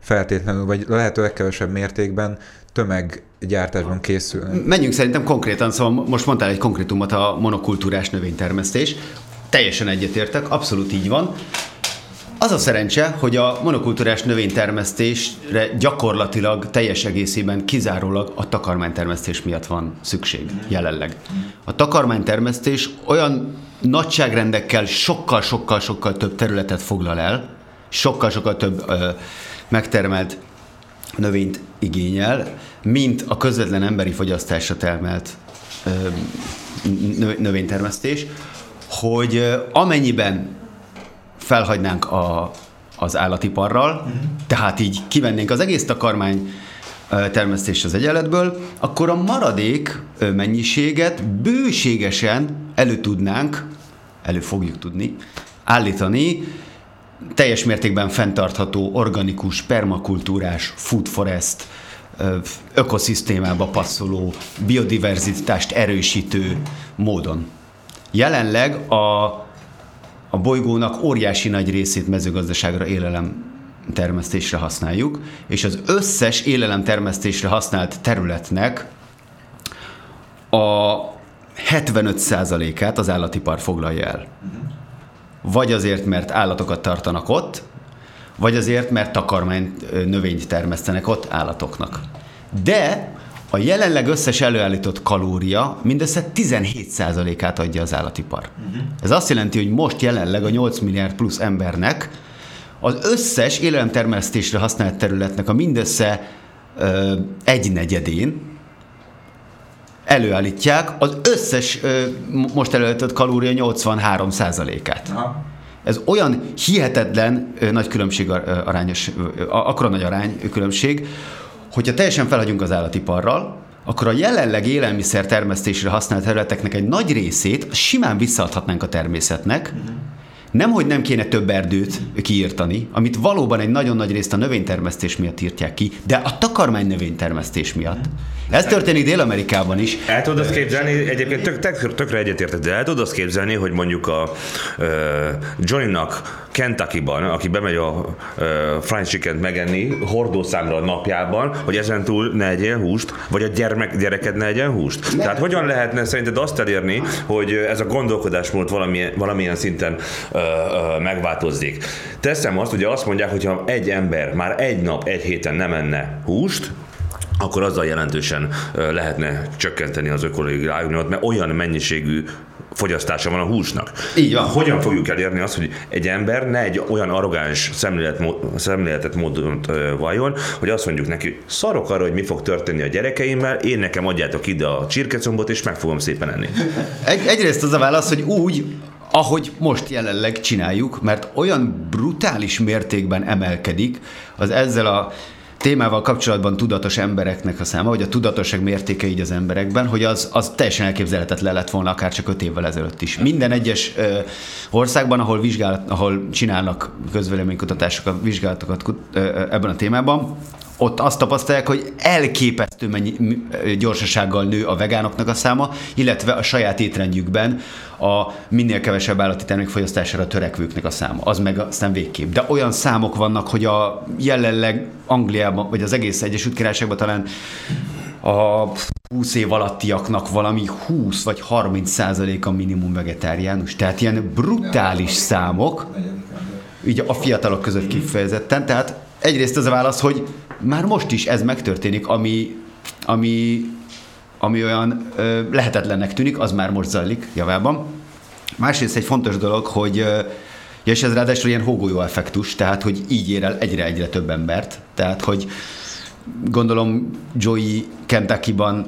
feltétlenül, vagy lehető legkevesebb mértékben tömeggyártásban készül. Menjünk szerintem konkrétan, szóval most mondtál egy konkrétumot a monokultúrás növénytermesztés. Teljesen egyetértek, abszolút így van. Az a szerencse, hogy a monokultúrás növénytermesztésre gyakorlatilag teljes egészében kizárólag a takarmánytermesztés miatt van szükség jelenleg. A takarmánytermesztés olyan nagyságrendekkel sokkal-sokkal-sokkal több területet foglal el, sokkal-sokkal több ö, megtermelt növényt igényel, mint a közvetlen emberi fogyasztásra termelt növénytermesztés, hogy amennyiben felhagynánk a, az állatiparral, uh-huh. tehát így kivennénk az egész takarmány termesztést az egyenletből, akkor a maradék mennyiséget bőségesen elő tudnánk, elő fogjuk tudni, állítani teljes mértékben fenntartható, organikus, permakultúrás, food forest, ökoszisztémába passzoló, biodiverzitást erősítő módon. Jelenleg a, a bolygónak óriási nagy részét mezőgazdaságra élelem termesztésre használjuk, és az összes élelem termesztésre használt területnek a 75%-át az állatipar foglalja el. Vagy azért, mert állatokat tartanak ott, vagy azért, mert takarmány növényt termesztenek ott állatoknak. De a jelenleg összes előállított kalória mindössze 17%-át adja az állatipar. Uh-huh. Ez azt jelenti, hogy most jelenleg a 8 milliárd plusz embernek az összes élelemtermesztésre használt területnek a mindössze ö, egy negyedén előállítják az összes ö, most előállított kalória 83 át Ez olyan hihetetlen ö, nagy különbség arányos, ö, akkora nagy arány különbség, hogyha teljesen felhagyunk az állatiparral, akkor a jelenleg élelmiszer termesztésre használt területeknek egy nagy részét simán visszaadhatnánk a természetnek, uh-huh nem, hogy nem kéne több erdőt kiírtani, amit valóban egy nagyon nagy részt a növénytermesztés miatt írtják ki, de a takarmány növénytermesztés miatt. Ez történik Dél-Amerikában is. El tudod azt képzelni, egyébként tök, tök, tökre egyetértek, de el tudod azt képzelni, hogy mondjuk a uh, Johnny-nak Kentucky-ban, aki bemegy a uh, fried chicken megenni hordószámra a napjában, hogy ezen túl ne egyél húst, vagy a gyermek, gyereked ne egyen húst. Ne. Tehát hogyan lehetne szerinted azt elérni, hogy ez a gondolkodásmód valamilyen, valamilyen szinten uh, uh, megváltozik? Teszem azt, ugye azt mondják, hogy ha egy ember már egy nap, egy héten nem enne húst, akkor azzal jelentősen lehetne csökkenteni az ökológiai rájúnyomat, mert olyan mennyiségű fogyasztása van a húsnak. Így van. Hogyan fogjuk elérni azt, hogy egy ember ne egy olyan arrogáns szemlélet, szemléletet módon vajon, hogy azt mondjuk neki, szarok arra, hogy mi fog történni a gyerekeimmel, én nekem adjátok ide a csirkecombot, és meg fogom szépen enni. Egy, egyrészt az a válasz, hogy úgy, ahogy most jelenleg csináljuk, mert olyan brutális mértékben emelkedik az ezzel a témával kapcsolatban tudatos embereknek a száma, vagy a tudatosság mértéke így az emberekben, hogy az, az teljesen elképzelhetetlen lett volna akár csak öt évvel ezelőtt is. Minden egyes ö, országban, ahol, vizsgálat, ahol csinálnak közvéleménykutatásokat, vizsgálatokat ö, ebben a témában, ott azt tapasztalják, hogy elképesztő mennyi gyorsasággal nő a vegánoknak a száma, illetve a saját étrendjükben a minél kevesebb állati termék fogyasztására törekvőknek a száma. Az meg aztán végképp. De olyan számok vannak, hogy a jelenleg Angliában, vagy az egész Egyesült Királyságban talán a 20 év alattiaknak valami 20 vagy 30 százalék a minimum vegetáriánus. Tehát ilyen brutális számok, így a fiatalok között kifejezetten. Tehát egyrészt az a válasz, hogy már most is ez megtörténik, ami, ami, ami olyan ö, lehetetlennek tűnik, az már most zajlik javában. Másrészt egy fontos dolog, hogy ö, és ez ráadásul ilyen hógolyó effektus, tehát hogy így ér el egyre-egyre több embert. Tehát, hogy gondolom Joey Kentucky-ban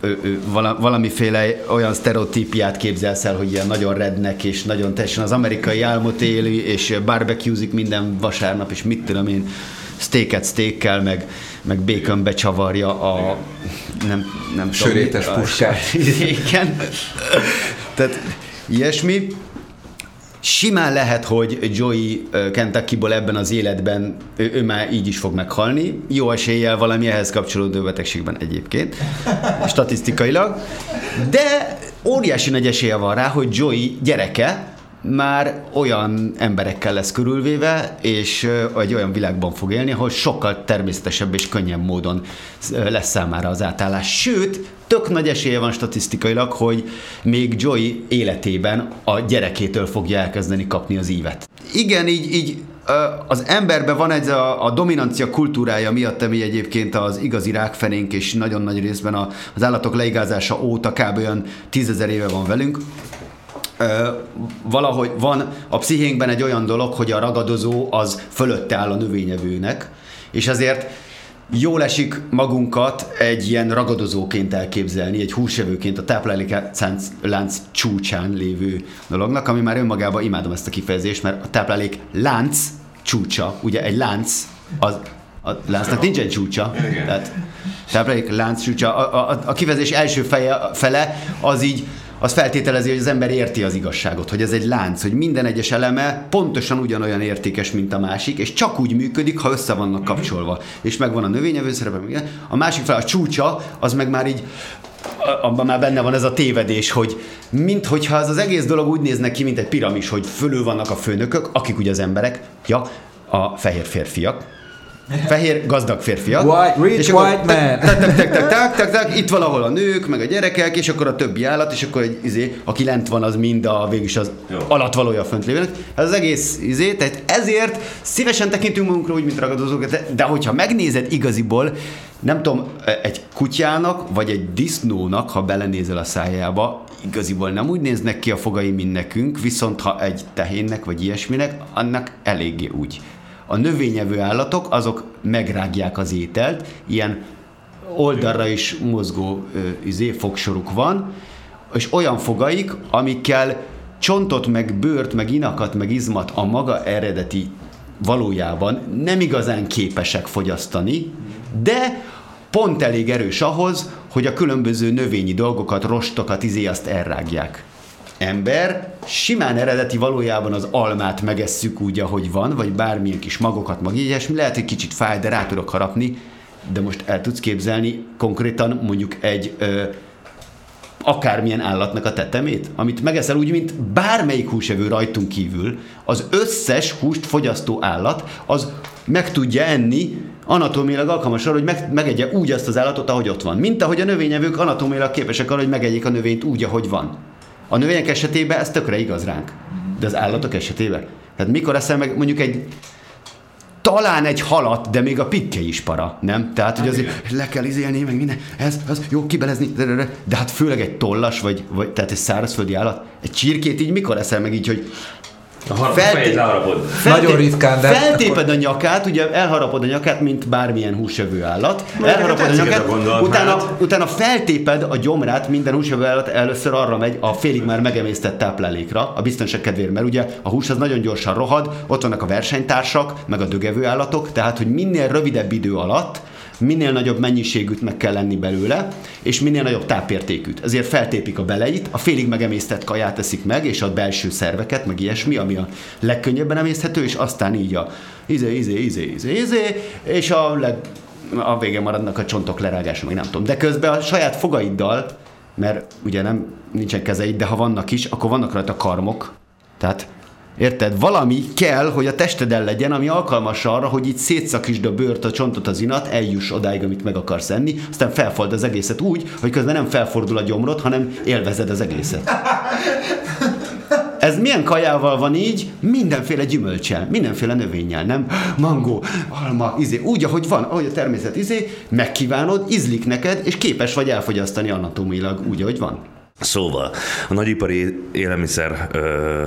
ő, ő, valamiféle olyan sztereotípiát képzelsz el, hogy ilyen nagyon rednek, és nagyon teljesen az amerikai álmot éli, és barbecuezik minden vasárnap, és mit tudom én, steaket steakkel, meg, meg bacon becsavarja a nem, nem Sörétes tudom, puskát. Igen. Tehát ilyesmi. Simán lehet, hogy Joey Kentuckyból ebben az életben ő, ő már így is fog meghalni. Jó eséllyel valami ehhez kapcsolódó betegségben egyébként, statisztikailag. De óriási nagy esélye van rá, hogy Joey gyereke már olyan emberekkel lesz körülvéve, és egy olyan világban fog élni, ahol sokkal természetesebb és könnyebb módon lesz számára az átállás. Sőt, tök nagy esélye van statisztikailag, hogy még Joy életében a gyerekétől fogja elkezdeni kapni az ívet. Igen, így, így az emberben van ez a, a dominancia kultúrája miatt, ami egyébként az igazi rákfenénk, és nagyon nagy részben az állatok leigázása óta kb. olyan tízezer éve van velünk, valahogy van a pszichénkben egy olyan dolog, hogy a ragadozó az fölötte áll a növényevőnek, és ezért jól esik magunkat egy ilyen ragadozóként elképzelni, egy húsevőként a tápláléklánc lánc csúcsán lévő dolognak, ami már önmagában imádom ezt a kifejezést, mert a táplálék lánc csúcsa, ugye egy lánc, az, a láncnak nincsen csúcsa, tehát táplálék lánc csúcsa, a, a, a kifejezés első feje, fele az így az feltételezi, hogy az ember érti az igazságot, hogy ez egy lánc, hogy minden egyes eleme pontosan ugyanolyan értékes, mint a másik, és csak úgy működik, ha össze vannak kapcsolva. És megvan a növényevő szerepe, a másik fel a csúcsa, az meg már így abban már benne van ez a tévedés, hogy minthogyha ez az egész dolog úgy nézne ki, mint egy piramis, hogy fölül vannak a főnökök, akik ugye az emberek, ja, a fehér férfiak, fehér gazdag férfiak. White, rich és white man. Tak, tak, tak, tak, tak, tak, tak, itt valahol a nők, meg a gyerekek, és akkor a többi állat, és akkor egy, izé, aki lent van, az mind a végülis az Jó. alatt valója fönt lévőnek. Ez az egész izé, tehát ezért szívesen tekintünk magunkra úgy, mint ragadozók, de, de hogyha megnézed igaziból, nem tudom, egy kutyának, vagy egy disznónak, ha belenézel a szájába, igaziból nem úgy néznek ki a fogai, mint nekünk, viszont ha egy tehénnek, vagy ilyesminek, annak eléggé úgy. A növényevő állatok, azok megrágják az ételt, ilyen oldalra is mozgó izé, fogsoruk van, és olyan fogaik, amikkel csontot, meg bőrt, meg inakat, meg izmat a maga eredeti valójában nem igazán képesek fogyasztani, de pont elég erős ahhoz, hogy a különböző növényi dolgokat, rostokat, izé azt elrágják ember, simán eredeti valójában az almát megesszük úgy, ahogy van, vagy bármilyen kis magokat, mag ilyesmi, lehet, hogy kicsit fáj, de rá tudok harapni, de most el tudsz képzelni konkrétan mondjuk egy ö, akármilyen állatnak a tetemét, amit megeszel úgy, mint bármelyik húsevő rajtunk kívül, az összes húst fogyasztó állat, az meg tudja enni anatómiailag alkalmas arra, hogy meg, megegye úgy azt az állatot, ahogy ott van. Mint ahogy a növényevők anatómiailag képesek arra, hogy megegyék a növényt úgy, ahogy van. A növények esetében ez tökre igaz ránk. De az állatok esetében? Tehát mikor eszel meg mondjuk egy talán egy halat, de még a pikke is para, nem? Tehát, hogy azért le kell izélni, meg minden, ez, az, jó, kibelezni, de hát főleg egy tollas, vagy, vagy tehát egy szárazföldi állat, egy csirkét így mikor eszel meg így, hogy a Felté- Nagyon ritkán, de... Feltéped a nyakát, ugye elharapod a nyakát, mint bármilyen húsevő állat. elharapod a nyakát, a utána, utána feltéped a gyomrát, minden húsevő állat először arra megy a félig már megemésztett táplálékra, a biztonság kedvéért, mert ugye a hús az nagyon gyorsan rohad, ott vannak a versenytársak, meg a dögevő állatok, tehát hogy minél rövidebb idő alatt minél nagyobb mennyiségűt meg kell lenni belőle, és minél nagyobb tápértékűt. Ezért feltépik a beleit, a félig megemésztett kaját teszik meg, és a belső szerveket, meg ilyesmi, ami a legkönnyebben emészthető, és aztán így a izé, izé, izé, izé, izé, és a leg, a végén maradnak a csontok lerágása, meg nem tudom. De közben a saját fogaiddal, mert ugye nem nincsen kezeid, de ha vannak is, akkor vannak rajta karmok. Tehát Érted? Valami kell, hogy a testeden legyen, ami alkalmas arra, hogy itt szétszakítsd a bőrt, a csontot, az inat, eljuss odáig, amit meg akarsz enni, aztán felfold az egészet úgy, hogy közben nem felfordul a gyomrod, hanem élvezed az egészet. Ez milyen kajával van így? Mindenféle gyümölcsel, mindenféle növényel, nem? Mangó, alma, izé, úgy, ahogy van, ahogy a természet izé, megkívánod, ízlik neked, és képes vagy elfogyasztani anatómilag úgy, ahogy van. Szóval a nagyipari élelmiszer ö,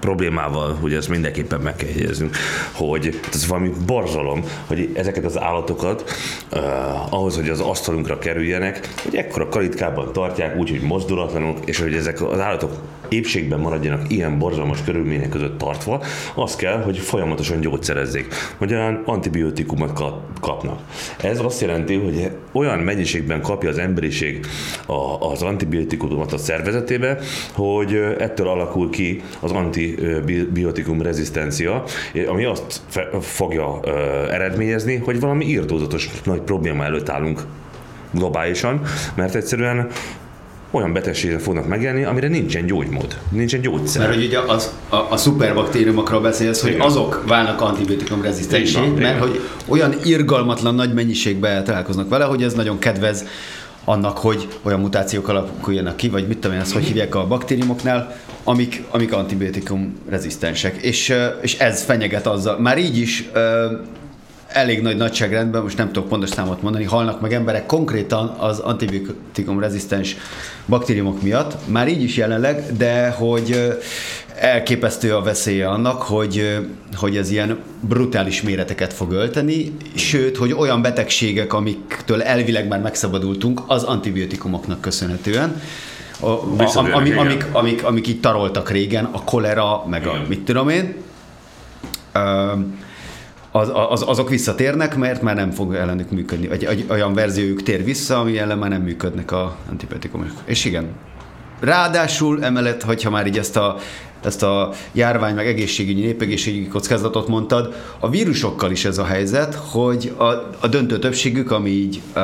problémával, hogy ezt mindenképpen meg kell jegyeznünk, hogy ez valami borzalom, hogy ezeket az állatokat uh, ahhoz, hogy az asztalunkra kerüljenek, hogy ekkora kalitkában tartják, úgy, hogy mozdulatlanok, és hogy ezek az állatok épségben maradjanak ilyen borzalmas körülmények között tartva, az kell, hogy folyamatosan gyógyszerezzék, olyan antibiotikumot kapnak. Ez azt jelenti, hogy olyan mennyiségben kapja az emberiség az antibiotikumot a szervezetébe, hogy ettől alakul ki az antibiotikum rezisztencia, ami azt fogja eredményezni, hogy valami írtózatos nagy probléma előtt állunk globálisan, mert egyszerűen olyan betegségek fognak megjelenni, amire nincsen gyógymód, nincsen gyógyszer. Mert hogy ugye az, a, a szuperbaktériumokról beszélsz, hogy igen. azok válnak antibiotikum rezisztensé, mert igen. hogy olyan irgalmatlan nagy mennyiségben találkoznak vele, hogy ez nagyon kedvez annak, hogy olyan mutációk alakuljanak ki, vagy mit tudom én, ezt hogy hívják a baktériumoknál, amik, amik antibiotikum rezisztensek. És, és ez fenyeget azzal. Már így is elég nagy nagyságrendben, most nem tudok pontos számot mondani, halnak meg emberek konkrétan az antibiotikum rezisztens baktériumok miatt, már így is jelenleg, de hogy elképesztő a veszélye annak, hogy, hogy ez ilyen brutális méreteket fog ölteni, sőt, hogy olyan betegségek, amiktől elvileg már megszabadultunk, az antibiotikumoknak köszönhetően, a, a, ami, amik, amik, amik így taroltak régen, a kolera, meg a mit tudom én, az, az, azok visszatérnek, mert már nem fog ellenük működni. Vagy egy olyan verziójuk tér vissza, ami ellen már nem működnek a antibiotikumok. És igen, Ráadásul emellett, hogyha már így ezt a, ezt a járvány, meg egészségügyi, népegészségügyi kockázatot mondtad, a vírusokkal is ez a helyzet, hogy a, a döntő többségük, ami így uh,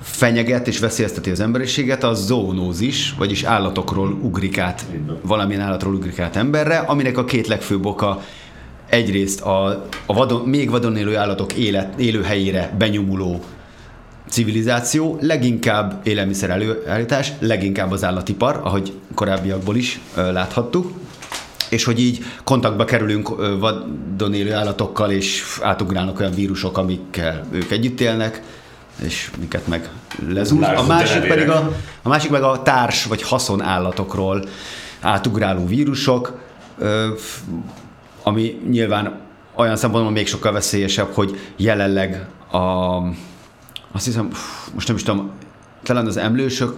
fenyeget és veszélyezteti az emberiséget, az zoonózis, vagyis állatokról ugrik át, valamilyen állatról ugrik át emberre, aminek a két legfőbb oka egyrészt a, a vadon, még vadon élő állatok élet, élőhelyére benyomuló civilizáció, leginkább élelmiszer előállítás, leginkább az állatipar, ahogy korábbiakból is ö, láthattuk, és hogy így kontaktba kerülünk ö, vadon élő állatokkal, és átugrálnak olyan vírusok, amikkel ők együtt élnek, és miket meg lezúz. A másik pedig a, a másik meg a társ vagy haszon állatokról átugráló vírusok, ö, ami nyilván olyan szempontból még sokkal veszélyesebb, hogy jelenleg a, azt hiszem, most nem is tudom, talán az emlősök,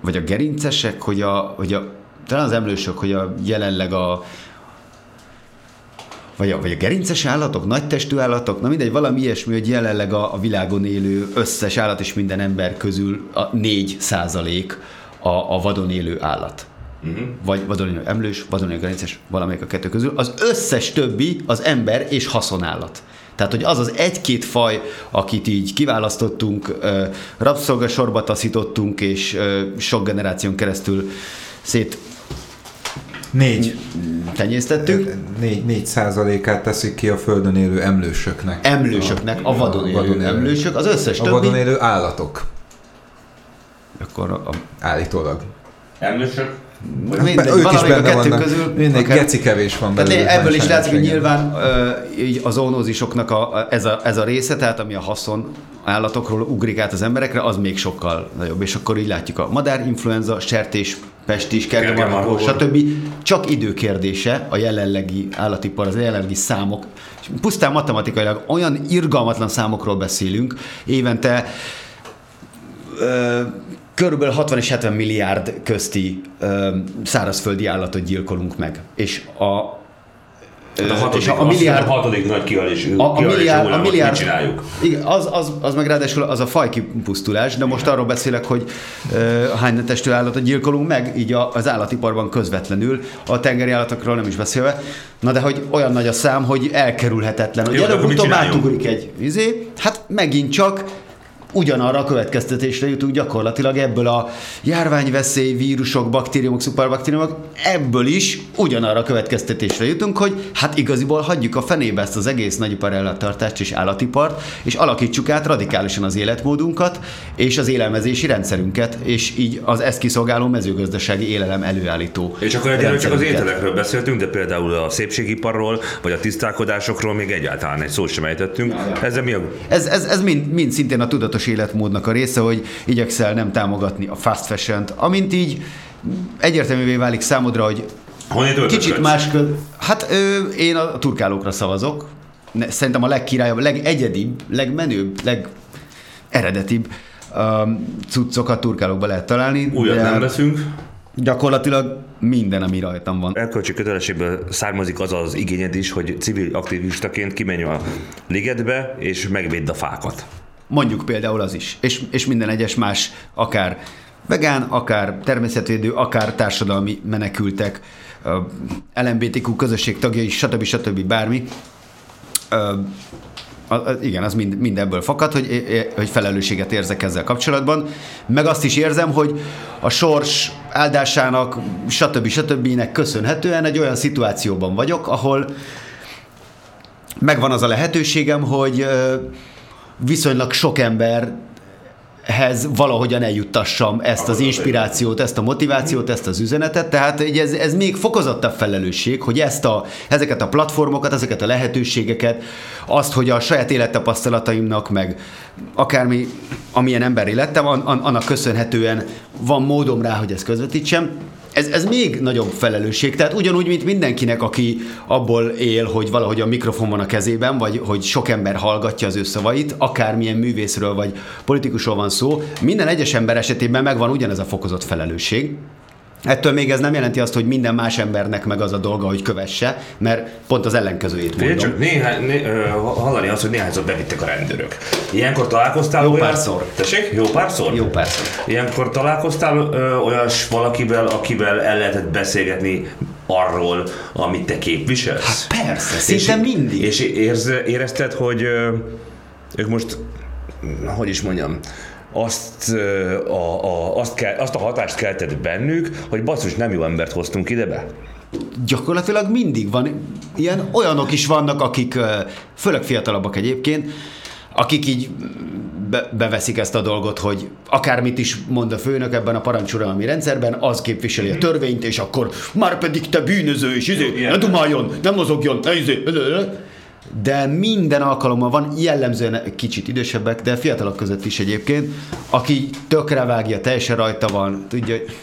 vagy a gerincesek, hogy a, hogy a talán az emlősök, hogy a jelenleg a, vagy a, vagy a gerinces állatok, nagy testű állatok, na mindegy, valami ilyesmi, hogy jelenleg a, a világon élő összes állat és minden ember közül a 4 százalék a, a vadon élő állat uh-huh. vagy vadonélő emlős, vadonélő gerinces, valamelyik a kettő közül, az összes többi az ember és haszonállat. Tehát, hogy az az egy-két faj, akit így kiválasztottunk, rabszolgasorba taszítottunk, és sok generáción keresztül szét Négy. Tenyésztettük. Négy, négy százalékát teszik ki a földön élő emlősöknek. Emlősöknek, a, a vadon élő, vadon élő emlősök, az összes a többi. A vadon élő állatok. Akkor a... Állítólag. Emlősök? Mindegy, ők is benne a kettő vannak. közül. Mindegy, akár... geci kevés van belőle. Tehát ebből is látszik, hogy nyilván így a zoonózisoknak a, a, ez, a, ez a része, tehát ami a haszon állatokról ugrik át az emberekre, az még sokkal nagyobb. És akkor így látjuk a madárinfluenza, sertés, pestis, kergemarkó, stb. Csak időkérdése a jelenlegi állatipar, az jelenlegi számok. És pusztán matematikailag olyan irgalmatlan számokról beszélünk, évente körülbelül 60 és 70 milliárd közti ö, szárazföldi állatot gyilkolunk meg. És a Hát a hatodik, és a, a milliárd... a hatodik nagy kihalés, a, a milliárd, a milliárd, mit csináljuk? Igen, az, az, az meg ráadásul az a fajkipusztulás, de most arról beszélek, hogy uh, hány testű állatot gyilkolunk meg, így a, az állatiparban közvetlenül, a tengeri állatokról nem is beszélve. Na de hogy olyan nagy a szám, hogy elkerülhetetlen, hogy előbb-utóbb átugrik egy izé, hát megint csak ugyanarra a következtetésre jutunk gyakorlatilag ebből a járványveszély, vírusok, baktériumok, szuperbaktériumok, ebből is ugyanarra a következtetésre jutunk, hogy hát igaziból hagyjuk a fenébe ezt az egész nagyipar ellentartást és állatipart, és alakítsuk át radikálisan az életmódunkat és az élelmezési rendszerünket, és így az ezt kiszolgáló mezőgazdasági élelem előállító És akkor egyelőre csak az ételekről beszéltünk, de például a szépségiparról, vagy a tisztálkodásokról még egyáltalán egy szót sem ejtettünk. Ezzel mi a... Ez, ez, ez mind, mind szintén a tudatos életmódnak a része, hogy igyekszel nem támogatni a fast fashion-t, amint így egyértelművé válik számodra, hogy Honnét kicsit más kö... Hát ö, én a turkálókra szavazok. Szerintem a legkirályabb, legegyedibb, legmenőbb, legeredetibb um, cuccokat turkálókba lehet találni. Újat nem veszünk. Gyakorlatilag minden, ami rajtam van. Elkölcsi kötelességből származik az az igényed is, hogy civil aktivistaként kimenj a ligetbe, és megvédd a fákat. Mondjuk például az is. És, és minden egyes más, akár vegán, akár természetvédő, akár társadalmi menekültek, LMBTQ közösség tagjai, stb. stb. bármi. Igen, az mind, mind ebből fakad, hogy, hogy felelősséget érzek ezzel kapcsolatban. Meg azt is érzem, hogy a sors áldásának, stb. stb. köszönhetően egy olyan szituációban vagyok, ahol megvan az a lehetőségem, hogy viszonylag sok emberhez valahogyan eljuttassam ezt az inspirációt, ezt a motivációt, ezt az üzenetet, tehát ez, ez még fokozottabb felelősség, hogy ezt a, ezeket a platformokat, ezeket a lehetőségeket, azt, hogy a saját élettapasztalataimnak, meg akármi, amilyen emberi lettem, an, an, annak köszönhetően van módom rá, hogy ezt közvetítsem, ez, ez még nagyobb felelősség. Tehát ugyanúgy, mint mindenkinek, aki abból él, hogy valahogy a mikrofon van a kezében, vagy hogy sok ember hallgatja az ő szavait, akármilyen művészről vagy politikusról van szó, minden egyes ember esetében megvan ugyanez a fokozott felelősség. Ettől még ez nem jelenti azt, hogy minden más embernek meg az a dolga, hogy kövesse, mert pont az ellenkezőjét mondom. csak, néhány, né, ö, hallani azt, hogy néhányszor bevittek a rendőrök. Ilyenkor találkoztál Jó olyan... párszor. Tessék? Jó párszor? Jó persze. Ilyenkor találkoztál ö, olyas valakivel, akivel el lehetett beszélgetni arról, amit te képviselsz? Hát persze, szinte mindig. És érz, érezted, hogy ö, ők most, hogy is mondjam, azt, a, a, azt, kell, azt a hatást keltett bennük, hogy basszus, nem jó embert hoztunk ide be. Gyakorlatilag mindig van. Ilyen olyanok is vannak, akik, főleg fiatalabbak egyébként, akik így be, beveszik ezt a dolgot, hogy akármit is mond a főnök ebben a parancsuralmi rendszerben, az képviseli a törvényt, és akkor már pedig te bűnöző, és izé, ne dumáljon, ne mozogjon, ne izé, de minden alkalommal van, jellemzően kicsit idősebbek, de fiatalok között is egyébként, aki tökre vágja, teljesen rajta van, tudja, hogy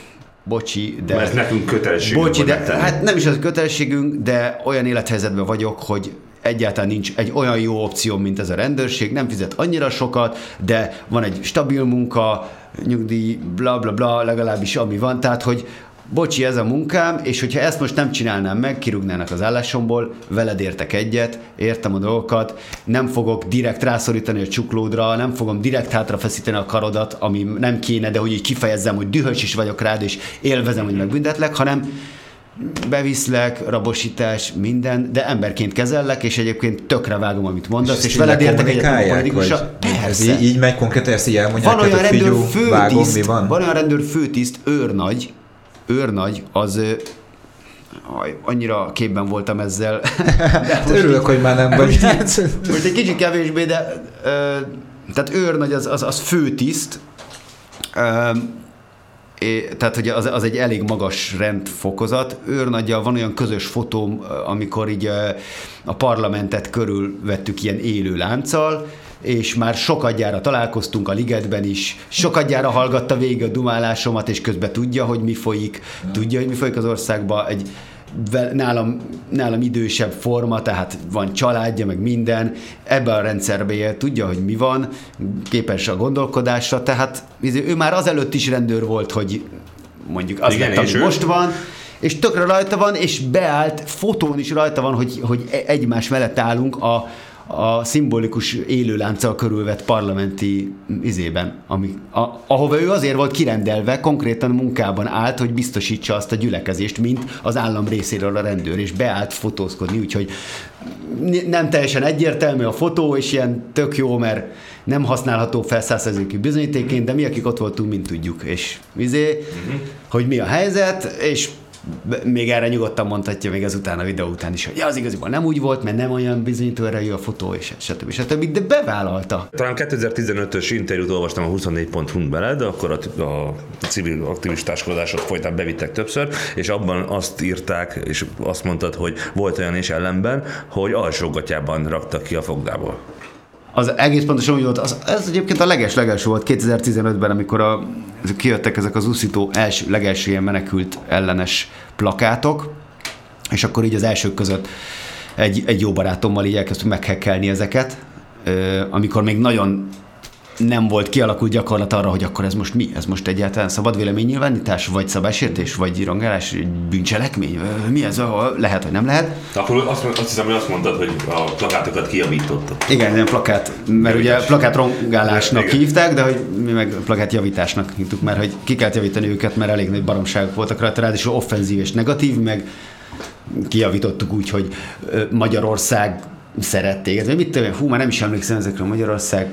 bocsi, de... Mert nekünk kötelességünk Bocsi, de megtenni. hát nem is az kötelességünk, de olyan élethelyzetben vagyok, hogy egyáltalán nincs egy olyan jó opció, mint ez a rendőrség, nem fizet annyira sokat, de van egy stabil munka, nyugdíj, bla bla bla, legalábbis ami van, tehát hogy bocsi, ez a munkám, és hogyha ezt most nem csinálnám meg, kirúgnának az állásomból, veled értek egyet, értem a dolgokat, nem fogok direkt rászorítani a csuklódra, nem fogom direkt hátrafeszíteni a karodat, ami nem kéne, de hogy így kifejezzem, hogy dühös is vagyok rád, és élvezem, hogy megbüntetlek, hanem beviszlek, rabosítás, minden, de emberként kezellek, és egyébként tökre vágom, amit mondasz, és, és veled értek egyet a politikussal. Ez Persze. így, így megy konkrétan, ezt így elmondják, Van olyan rendőr figyú, vágom, mi főtiszt, van? van olyan rendőr főtiszt, őrnagy, őrnagy, az aj, annyira képben voltam ezzel. Hát örülök, hogy már nem vagy. most egy kicsit kevésbé, de ö, tehát őrnagy az, az, az főtiszt, ö, É, tehát, hogy az, az egy elég magas rendfokozat. Őrnagyjal van olyan közös fotóm, amikor így a parlamentet körülvettük ilyen élő lánccal, és már sokadjára találkoztunk a ligetben is, sokadjára hallgatta végig a dumálásomat, és közben tudja, hogy mi folyik, tudja, hogy mi folyik az országban. Egy nálam, nálam idősebb forma, tehát van családja, meg minden, ebbe a rendszerbe él, tudja, hogy mi van, képes a gondolkodásra, tehát izé, ő már azelőtt is rendőr volt, hogy mondjuk az Igen, lett, ami ő? most van, és tökre rajta van, és beállt, fotón is rajta van, hogy, hogy e- egymás mellett állunk a, a szimbolikus élőlánccal körülvett parlamenti izében, ami, a, ahova ő azért volt kirendelve, konkrétan munkában állt, hogy biztosítsa azt a gyülekezést, mint az állam részéről a rendőr, és beállt fotózkodni, úgyhogy nem teljesen egyértelmű a fotó, és ilyen tök jó, mert nem használható fel bizonyítéként, de mi, akik ott voltunk, mind tudjuk, és vizé, uh-huh. hogy mi a helyzet, és még erre nyugodtan mondhatja még ezután a videó után is, hogy ja, az igaziból nem úgy volt, mert nem olyan bizonyító erejű a fotó, és stb. stb. De bevállalta. Talán 2015-ös interjút olvastam a 24.hu beled, akkor a, a civil aktivistáskodásot folytán bevittek többször, és abban azt írták, és azt mondtad, hogy volt olyan is ellenben, hogy alsógatjában raktak ki a fogdából. Az egész pontosan úgy volt, az, ez egyébként a leges legelső volt 2015-ben, amikor a, kijöttek ezek az uszító első, legelső ilyen menekült ellenes plakátok, és akkor így az elsők között egy, egy jó barátommal így elkezdtük meghekkelni ezeket, amikor még nagyon nem volt kialakult gyakorlat arra, hogy akkor ez most mi? Ez most egyáltalán szabad véleménynyilvánítás, vagy szabásértés, vagy rangálás, bűncselekmény? Mi ez? Lehet, hogy nem lehet. Akkor azt, azt hiszem, hogy azt mondtad, hogy a plakátokat kiavítottad. Igen, nem plakát, mert ugye plakát rongálásnak Igen. hívták, de hogy mi meg plakát javításnak hívtuk, mert hogy ki kellett javítani őket, mert elég nagy baromságok voltak rajta, ráadásul offenzív és negatív, meg kijavítottuk úgy, hogy Magyarország szerették. Vagy mit tudom, hú, már nem is emlékszem ezekről Magyarország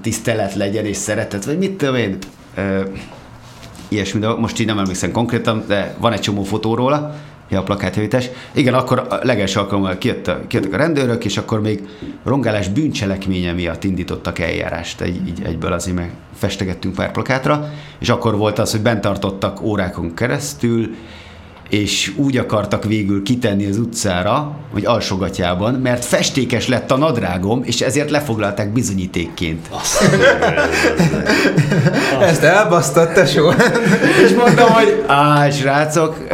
tisztelet legyen és szeretet, vagy mit tudom én, ö, ilyesmi, de most így nem emlékszem konkrétan, de van egy csomó fotó róla, ja, a plakátjavítás. Igen, akkor a legelső alkalommal kijött, kijöttek a rendőrök, és akkor még rongálás bűncselekménye miatt indítottak eljárást, egy, így egyből azért meg festegettünk pár plakátra, és akkor volt az, hogy bent tartottak órákon keresztül, és úgy akartak végül kitenni az utcára, hogy alsogatjában, mert festékes lett a nadrágom, és ezért lefoglalták bizonyítékként. Ezt elbasztott, tesó. és mondtam, hogy á, srácok,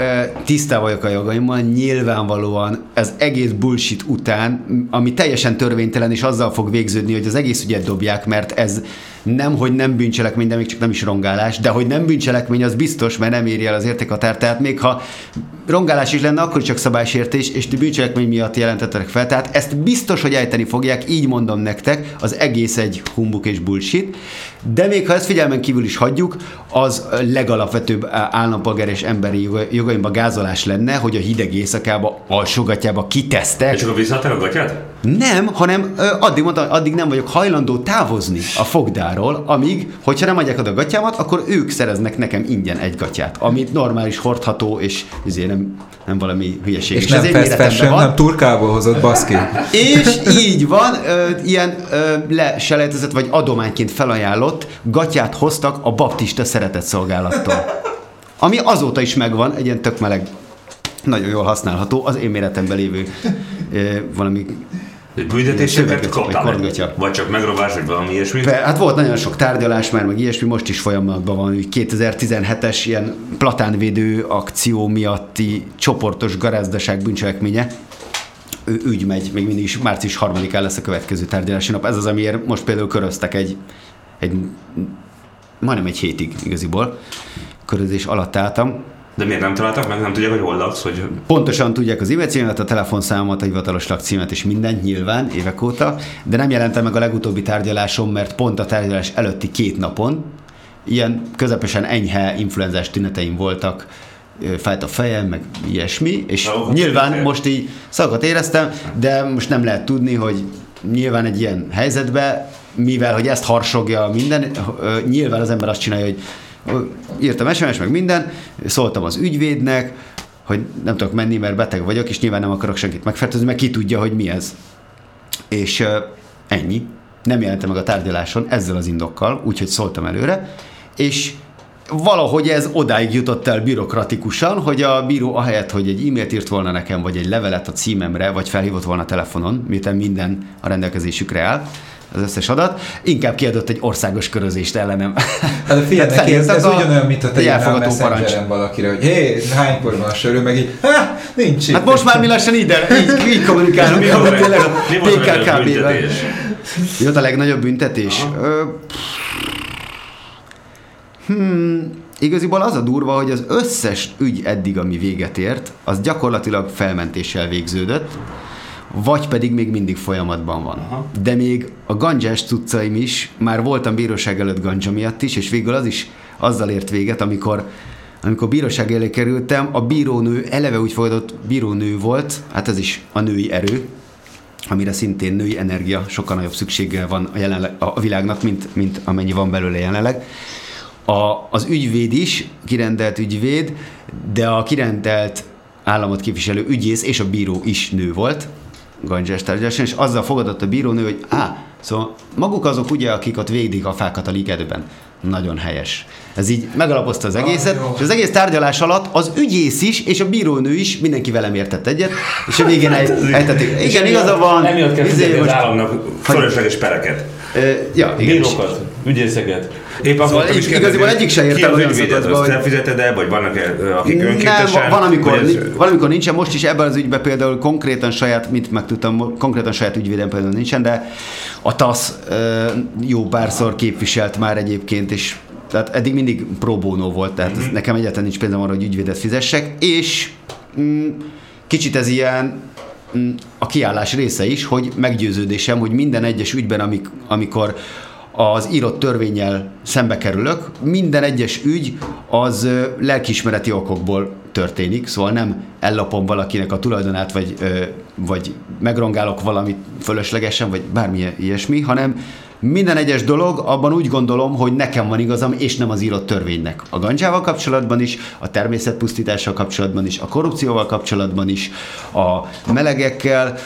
tisztá vagyok a jogaimmal, nyilvánvalóan ez egész bullshit után, ami teljesen törvénytelen, és azzal fog végződni, hogy az egész ügyet dobják, mert ez nem, hogy nem bűncselekmény, de még csak nem is rongálás, de hogy nem bűncselekmény, az biztos, mert nem éri el az értékhatárt. Tehát még ha rongálás is lenne, akkor csak szabálysértés, és ti bűncselekmény miatt jelentettek fel. Tehát ezt biztos, hogy ejteni fogják, így mondom nektek, az egész egy humbuk és bullshit. De még ha ezt figyelmen kívül is hagyjuk, az legalapvetőbb állampolgár és emberi jogaimba gázolás lenne, hogy a hideg éjszakába, alsógatjába kitesztek. És akkor visszaadták a gatyát? Nem, hanem addig mondtam, addig nem vagyok hajlandó távozni a fogdáról, amíg, hogyha nem adják oda a gatyámat, akkor ők szereznek nekem ingyen egy gatyát, amit normális, hordható, és azért nem, nem valami hülyeség. És, és nem fast fashion, van. nem turkából hozott baszki. És így van, ö, ilyen ö, leselejtezett vagy adományként felajánlott gatyát hoztak a baptista szeretett szolgálattól. Ami azóta is megvan, egy ilyen tök meleg, nagyon jól használható, az én méretemben lévő ö, valami Büntetéseket kaptál? Vagy csak megrobás, vagy valami ilyesmi? Hát volt nagyon sok tárgyalás már, meg ilyesmi, most is folyamatban van, hogy 2017-es ilyen platánvédő akció miatti csoportos garázdaság bűncselekménye ügy megy, még mindig is március 3-án lesz a következő tárgyalási nap. Ez az, amiért most például köröztek egy, egy majdnem egy hétig igaziból körözés alatt álltam. De miért nem találtak meg? Nem tudják, hogy hol laksz? Hogy... Pontosan tudják az e-mail a telefonszámomat, a hivatalos lakcímet és mindent nyilván évek óta, de nem jelentem meg a legutóbbi tárgyalásom, mert pont a tárgyalás előtti két napon ilyen közepesen enyhe influenzás tüneteim voltak, fájt a fejem, meg ilyesmi, és Na, nyilván ér. most így szakadt éreztem, de most nem lehet tudni, hogy nyilván egy ilyen helyzetben, mivel hogy ezt harsogja minden, nyilván az ember azt csinálja, hogy írtam SMS, meg minden, szóltam az ügyvédnek, hogy nem tudok menni, mert beteg vagyok, és nyilván nem akarok senkit megfertőzni, mert ki tudja, hogy mi ez. És ennyi. Nem jelentem meg a tárgyaláson ezzel az indokkal, úgyhogy szóltam előre, és valahogy ez odáig jutott el bürokratikusan, hogy a bíró ahelyett, hogy egy e-mailt írt volna nekem, vagy egy levelet a címemre, vagy felhívott volna telefonon, miután minden a rendelkezésükre áll, az összes adat, inkább kiadott egy országos körözést ellenem. Hát a figyelj, neki ez, ez ugyanolyan, mint a te a messengeren valakire, hogy hé, hánykor van a sörő, meg így, há, nincs Hát most már mi lassan ide, így, így kommunikálunk, mi volt tényleg a PKKB-ben. Mi volt a legnagyobb büntetés? Hmm, igaziból az a durva, hogy az összes ügy eddig, ami véget ért, az gyakorlatilag felmentéssel végződött, vagy pedig még mindig folyamatban van. Aha. De még a gandzsás cuccaim is, már voltam bíróság előtt ganja miatt is, és végül az is azzal ért véget, amikor amikor bíróság elé kerültem, a bírónő eleve úgy fogadott bírónő volt, hát ez is a női erő, amire szintén női energia sokkal nagyobb szüksége van a, jelenleg, a világnak, mint, mint amennyi van belőle jelenleg. A, az ügyvéd is, kirendelt ügyvéd, de a kirendelt államot képviselő ügyész és a bíró is nő volt, Gandzsás tárgyaláson, és azzal fogadott a bírónő, hogy á, szóval maguk azok ugye, akik ott végdik a fákat a ligetben. Nagyon helyes. Ez így megalapozta az egészet, ah, és az egész tárgyalás alatt az ügyész is, és a bírónő is mindenki velem értett egyet, és a végén ejtették. Igen, igaza van. Emiatt kell izé, az államnak fölösleges pereket. Ja, igen. Bírókat, ügyészeket. Épp szóval így, igazából egyik se értem olyan szakaszba, hogy... fizeted el, vagy vannak akik önkéntesen? Nem, van amikor, ez... van, amikor nincsen, most is ebben az ügyben például konkrétan saját, mint megtudtam, konkrétan saját ügyvédem például nincsen, de a TASZ jó párszor képviselt már egyébként, és tehát eddig mindig pro bono volt, tehát mm-hmm. nekem egyáltalán nincs pénzem arra, hogy ügyvédet fizessek, és mm, kicsit ez ilyen a kiállás része is, hogy meggyőződésem, hogy minden egyes ügyben, amik, amikor az írott törvényel szembe kerülök, minden egyes ügy az lelkismereti okokból történik, szóval nem ellopom valakinek a tulajdonát, vagy, vagy megrongálok valamit fölöslegesen, vagy bármilyen ilyesmi, hanem minden egyes dolog, abban úgy gondolom, hogy nekem van igazam, és nem az írott törvénynek. A gancsával kapcsolatban is, a természetpusztítással kapcsolatban is, a korrupcióval kapcsolatban is, a melegekkel,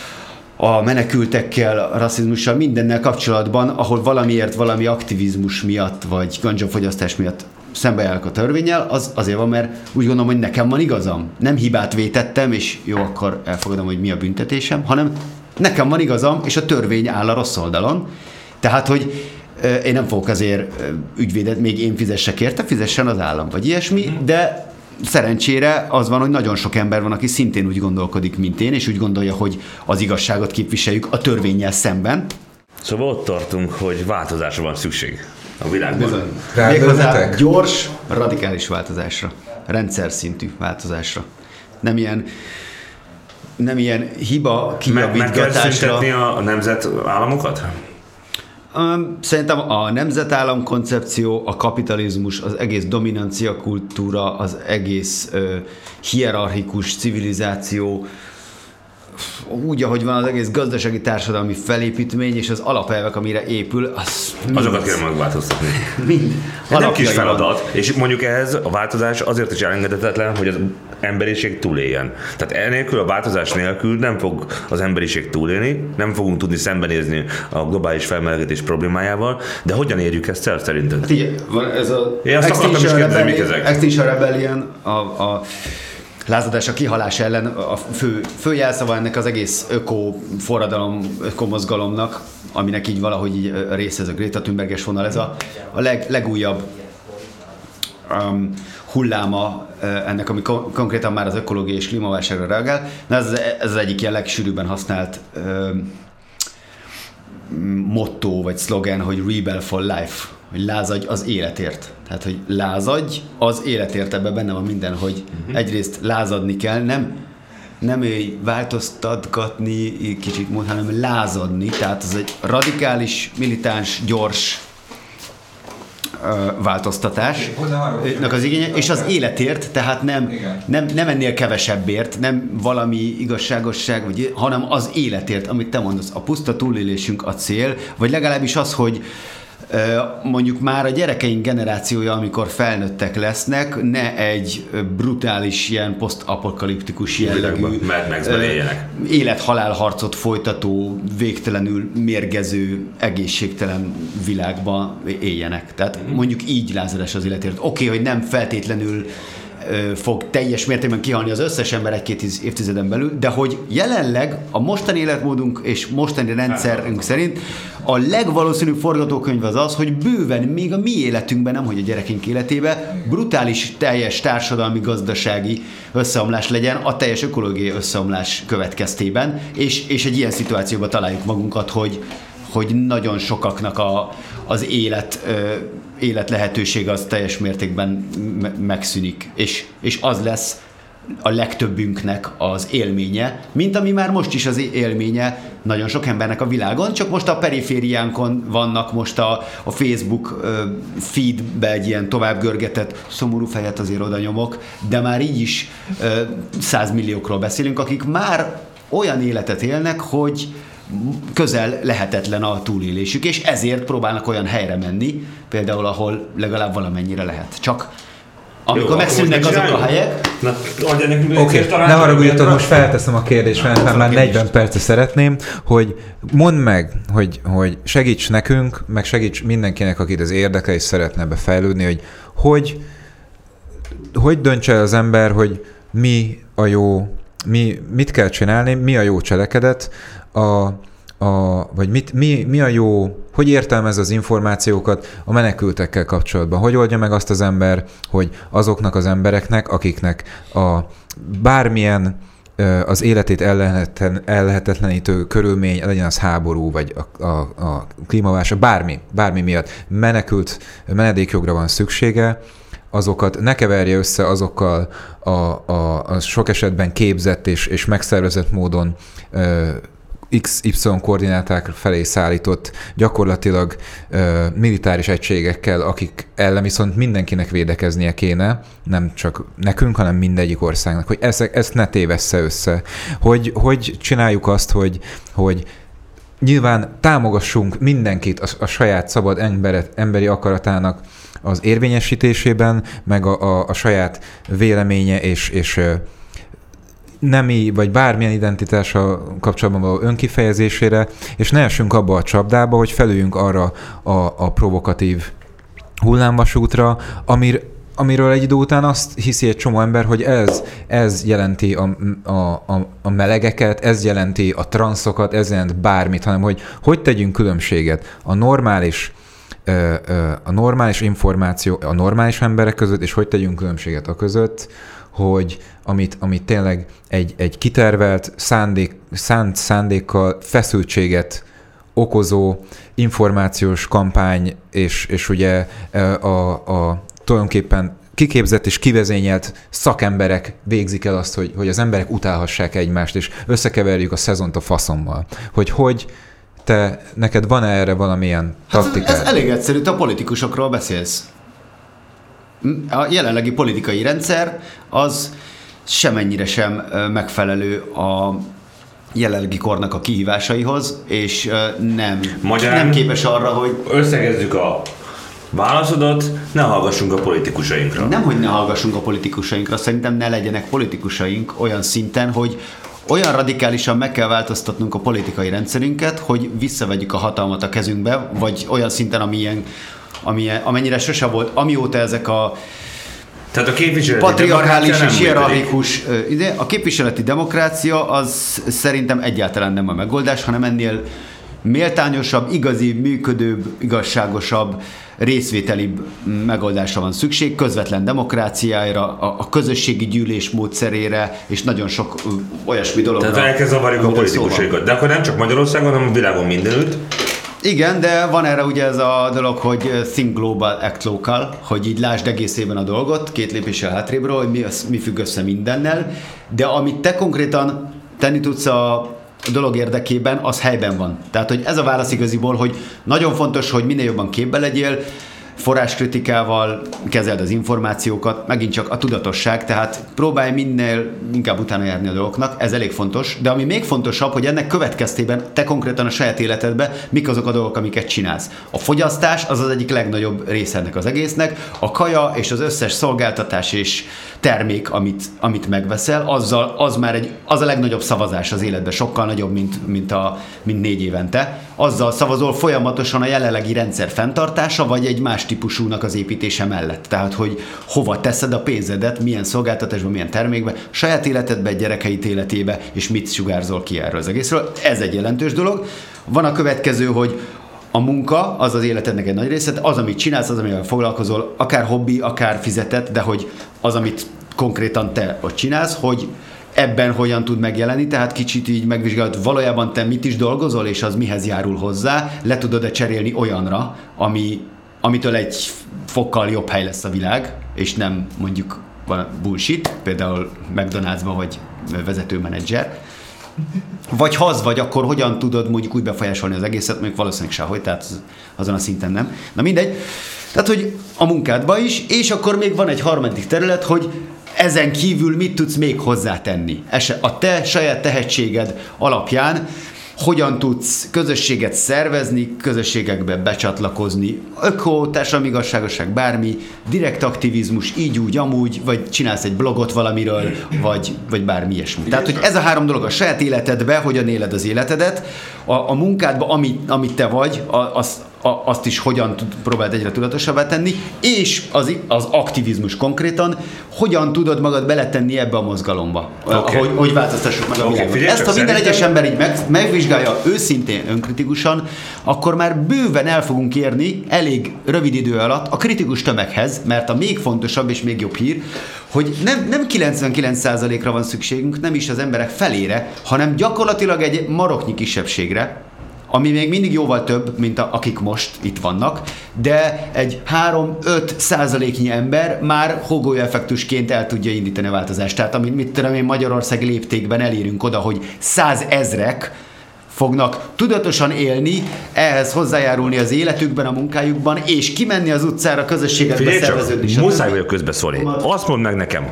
a menekültekkel, a rasszizmussal, mindennel kapcsolatban, ahol valamiért valami aktivizmus miatt, vagy gangyafogyasztás miatt szembeállok a törvényel, az azért van, mert úgy gondolom, hogy nekem van igazam. Nem hibát vétettem, és jó, akkor elfogadom, hogy mi a büntetésem, hanem nekem van igazam, és a törvény áll a rossz oldalon. Tehát, hogy én nem fogok azért ügyvédet, még én fizessek érte, fizessen az állam, vagy ilyesmi, de szerencsére az van, hogy nagyon sok ember van, aki szintén úgy gondolkodik, mint én, és úgy gondolja, hogy az igazságot képviseljük a törvényel szemben. Szóval ott tartunk, hogy változásra van szükség a világban. Bizony. Méghozzá gyors, radikális változásra. Rendszer szintű változásra. Nem ilyen nem ilyen hiba kijavítgatásra. Meg, meg kell a nemzetállamokat? Szerintem a nemzetállam koncepció, a kapitalizmus, az egész dominancia kultúra, az egész ö, hierarchikus civilizáció, úgy, ahogy van az egész gazdasági társadalmi felépítmény és az alapelvek, amire épül, az Azokat kell megváltoztatni. Mind. nem kis feladat, van. és mondjuk ehhez a változás azért is elengedhetetlen, hogy az emberiség túléljen. Tehát enélkül, a változás nélkül nem fog az emberiség túlélni, nem fogunk tudni szembenézni a globális felmelegedés problémájával, de hogyan érjük ezt el szerinted? Hát van ez a Én azt akartam is kérdezni, mik ezek. Extinction Rebellion, a, a lázadás a kihalás ellen a fő, fő jelszava ennek az egész öko forradalom, ökomozgalomnak, aminek így valahogy így része ez a Greta Thunberges vonal, ez a, a leg, legújabb um, hulláma ennek, ami kon- konkrétan már az ökológiai és klímaválságra reagál. Na ez, ez az egyik ilyen legsűrűbben használt um, motto vagy szlogen, hogy Rebel for Life, hogy lázadj az életért. Tehát, hogy lázadj az életért, ebben benne van minden, hogy uh-huh. egyrészt lázadni kell, nem nem ő változtatgatni kicsit múlt, hanem lázadni, tehát ez egy radikális, militáns, gyors változtatásnak az igénye, és az életért, tehát nem, nem, nem ennél kevesebbért, nem valami igazságosság, vagy, hanem az életért, amit te mondasz. A puszta túlélésünk a cél, vagy legalábbis az, hogy mondjuk már a gyerekeink generációja, amikor felnőttek lesznek, ne egy brutális, ilyen posztapokaliptikus jellegű élet-halál harcot folytató, végtelenül mérgező, egészségtelen világban éljenek. Tehát mhm. mondjuk így lázadás az életért. Oké, okay, hogy nem feltétlenül fog teljes mértékben kihalni az összes ember egy-két évtizeden belül, de hogy jelenleg a mostani életmódunk és mostani rendszerünk szerint a legvalószínűbb forgatókönyv az az, hogy bőven még a mi életünkben, nem hogy a gyerekünk életében, brutális teljes társadalmi, gazdasági összeomlás legyen a teljes ökológiai összeomlás következtében, és, és egy ilyen szituációban találjuk magunkat, hogy hogy nagyon sokaknak a, az élet, ö, élet lehetőség az teljes mértékben me- megszűnik, és, és az lesz a legtöbbünknek az élménye, mint ami már most is az élménye nagyon sok embernek a világon, csak most a perifériánkon vannak, most a, a Facebook feedbe egy ilyen tovább görgetett szomorú fejet azért oda nyomok, de már így is százmilliókról beszélünk, akik már olyan életet élnek, hogy közel lehetetlen a túlélésük, és ezért próbálnak olyan helyre menni, például ahol legalább valamennyire lehet. Csak amikor megszűnnek azok a helyek. Oké, okay, ne haragudjatok, most felteszem a kérdést, mert már 40 perce szeretném, hogy mondd meg, hogy, hogy segíts nekünk, meg segíts mindenkinek, akit az érdekel és szeretne befejlődni, hogy hogy, hogy döntse az ember, hogy mi a jó, mi, mit kell csinálni, mi a jó cselekedet, a, a, vagy mit, mi, mi a jó, hogy értelmez az információkat a menekültekkel kapcsolatban? Hogy oldja meg azt az ember, hogy azoknak az embereknek, akiknek a bármilyen az életét ellehetetlenítő körülmény, legyen az háború, vagy a, a, a klímaválság, bármi, bármi miatt menekült menedékjogra van szüksége, azokat ne keverje össze azokkal a, a, a sok esetben képzett és, és megszervezett módon XY koordináták felé szállított gyakorlatilag ö, militáris egységekkel, akik ellen viszont mindenkinek védekeznie kéne, nem csak nekünk, hanem mindegyik országnak, hogy ezt, ezt ne tévessze össze. Hogy, hogy csináljuk azt, hogy, hogy nyilván támogassunk mindenkit a, a saját szabad emberet, emberi akaratának az érvényesítésében, meg a, a, a saját véleménye és, és nemi vagy bármilyen identitással kapcsolatban való önkifejezésére, és ne essünk abba a csapdába, hogy felüljünk arra a, a provokatív hullámvasútra, amir, amiről egy idő után azt hiszi egy csomó ember, hogy ez, ez jelenti a, a, a, a melegeket, ez jelenti a transzokat, ez jelent bármit, hanem hogy hogy tegyünk különbséget a normális a normális információ a normális emberek között, és hogy tegyünk különbséget a között, hogy amit, amit tényleg egy, egy kitervelt, szándék, szánt szándékkal feszültséget okozó információs kampány, és, és ugye e, a, a tulajdonképpen kiképzett és kivezényelt szakemberek végzik el azt, hogy, hogy az emberek utálhassák egymást, és összekeverjük a szezont a faszommal. Hogy hogy te, neked van -e erre valamilyen taktikád? Hát ez, ez elég egyszerű, te a politikusokról beszélsz a jelenlegi politikai rendszer az semennyire sem megfelelő a jelenlegi kornak a kihívásaihoz, és nem, Magyarán nem képes arra, hogy... Összegezzük a válaszodat, ne hallgassunk a politikusainkra. Nem, hogy ne hallgassunk a politikusainkra, szerintem ne legyenek politikusaink olyan szinten, hogy olyan radikálisan meg kell változtatnunk a politikai rendszerünket, hogy visszavegyük a hatalmat a kezünkbe, vagy olyan szinten, amilyen amilyen, amennyire sose volt, amióta ezek a tehát a képviseleti patriarchális és hierarchikus ide, a képviseleti demokrácia az szerintem egyáltalán nem a megoldás, hanem ennél méltányosabb, igazi, működőbb, igazságosabb, részvételibb megoldásra van szükség, közvetlen demokráciára, a, a közösségi gyűlés módszerére, és nagyon sok olyasmi dologra. Tehát elkezd zavarjuk a politikusaikat. De akkor nem csak Magyarországon, hanem a világon mindenütt. Igen, de van erre ugye ez a dolog, hogy think global, act local, hogy így lásd egészében a dolgot, két lépéssel hátrébről, hogy mi, mi függ össze mindennel, de amit te konkrétan tenni tudsz a dolog érdekében, az helyben van. Tehát, hogy ez a válasz igaziból, hogy nagyon fontos, hogy minél jobban képbe legyél, forráskritikával kezeld az információkat, megint csak a tudatosság, tehát próbálj minél inkább utána járni a dolgoknak, ez elég fontos, de ami még fontosabb, hogy ennek következtében te konkrétan a saját életedben mik azok a dolgok, amiket csinálsz. A fogyasztás az az egyik legnagyobb része ennek az egésznek, a kaja és az összes szolgáltatás és termék, amit, amit megveszel, azzal, az már egy, az a legnagyobb szavazás az életben, sokkal nagyobb, mint, mint, a, mint négy évente. Azzal szavazol folyamatosan a jelenlegi rendszer fenntartása, vagy egy más típusúnak az építése mellett. Tehát, hogy hova teszed a pénzedet, milyen szolgáltatásban, milyen termékben, saját életedbe, gyerekeid életébe, és mit sugárzol ki erről az egészről. Ez egy jelentős dolog. Van a következő, hogy a munka az az életednek egy nagy része, az, amit csinálsz, az, amivel foglalkozol, akár hobbi, akár fizetett, de hogy az, amit konkrétan te ott csinálsz, hogy ebben hogyan tud megjelenni, tehát kicsit így megvizsgálod, valójában te mit is dolgozol, és az mihez járul hozzá, le tudod-e cserélni olyanra, ami, amitől egy fokkal jobb hely lesz a világ, és nem mondjuk van bullshit, például McDonald'sban vagy vezetőmenedzser, vagy ha az vagy, akkor hogyan tudod mondjuk úgy befolyásolni az egészet, mondjuk valószínűleg sehogy, tehát azon a szinten nem. Na mindegy. Tehát, hogy a munkádba is, és akkor még van egy harmadik terület, hogy ezen kívül mit tudsz még hozzátenni? A te saját tehetséged alapján hogyan tudsz közösséget szervezni, közösségekbe becsatlakozni, öko, társadalmi igazságosság, bármi, direkt aktivizmus, így úgy, amúgy, vagy csinálsz egy blogot valamiről, vagy, vagy bármi ilyesmi. Tehát, hogy ez a három dolog a saját életedbe, hogyan éled az életedet, a, a munkádba, amit, amit te vagy, az, a, azt is hogyan tud, próbáld egyre tudatosabbá tenni, és az, az aktivizmus konkrétan, hogyan tudod magad beletenni ebbe a mozgalomba, okay. hogy, hogy változtassuk meg a okay, világot. Ezt, ha minden egyes ember így meg, megvizsgálja őszintén, önkritikusan, akkor már bőven el fogunk érni elég rövid idő alatt a kritikus tömeghez, mert a még fontosabb és még jobb hír, hogy nem, nem 99%-ra van szükségünk, nem is az emberek felére, hanem gyakorlatilag egy maroknyi kisebbségre, ami még mindig jóval több, mint a, akik most itt vannak, de egy 3-5 százaléknyi ember már hogó effektusként el tudja indítani a változást. Tehát amit mit tudom én Magyarország léptékben elérünk oda, hogy százezrek fognak tudatosan élni, ehhez hozzájárulni az életükben, a munkájukban, és kimenni az utcára közösségekbe szerveződni. Muszáj vagyok közbeszólni. Azt mondd meg nekem,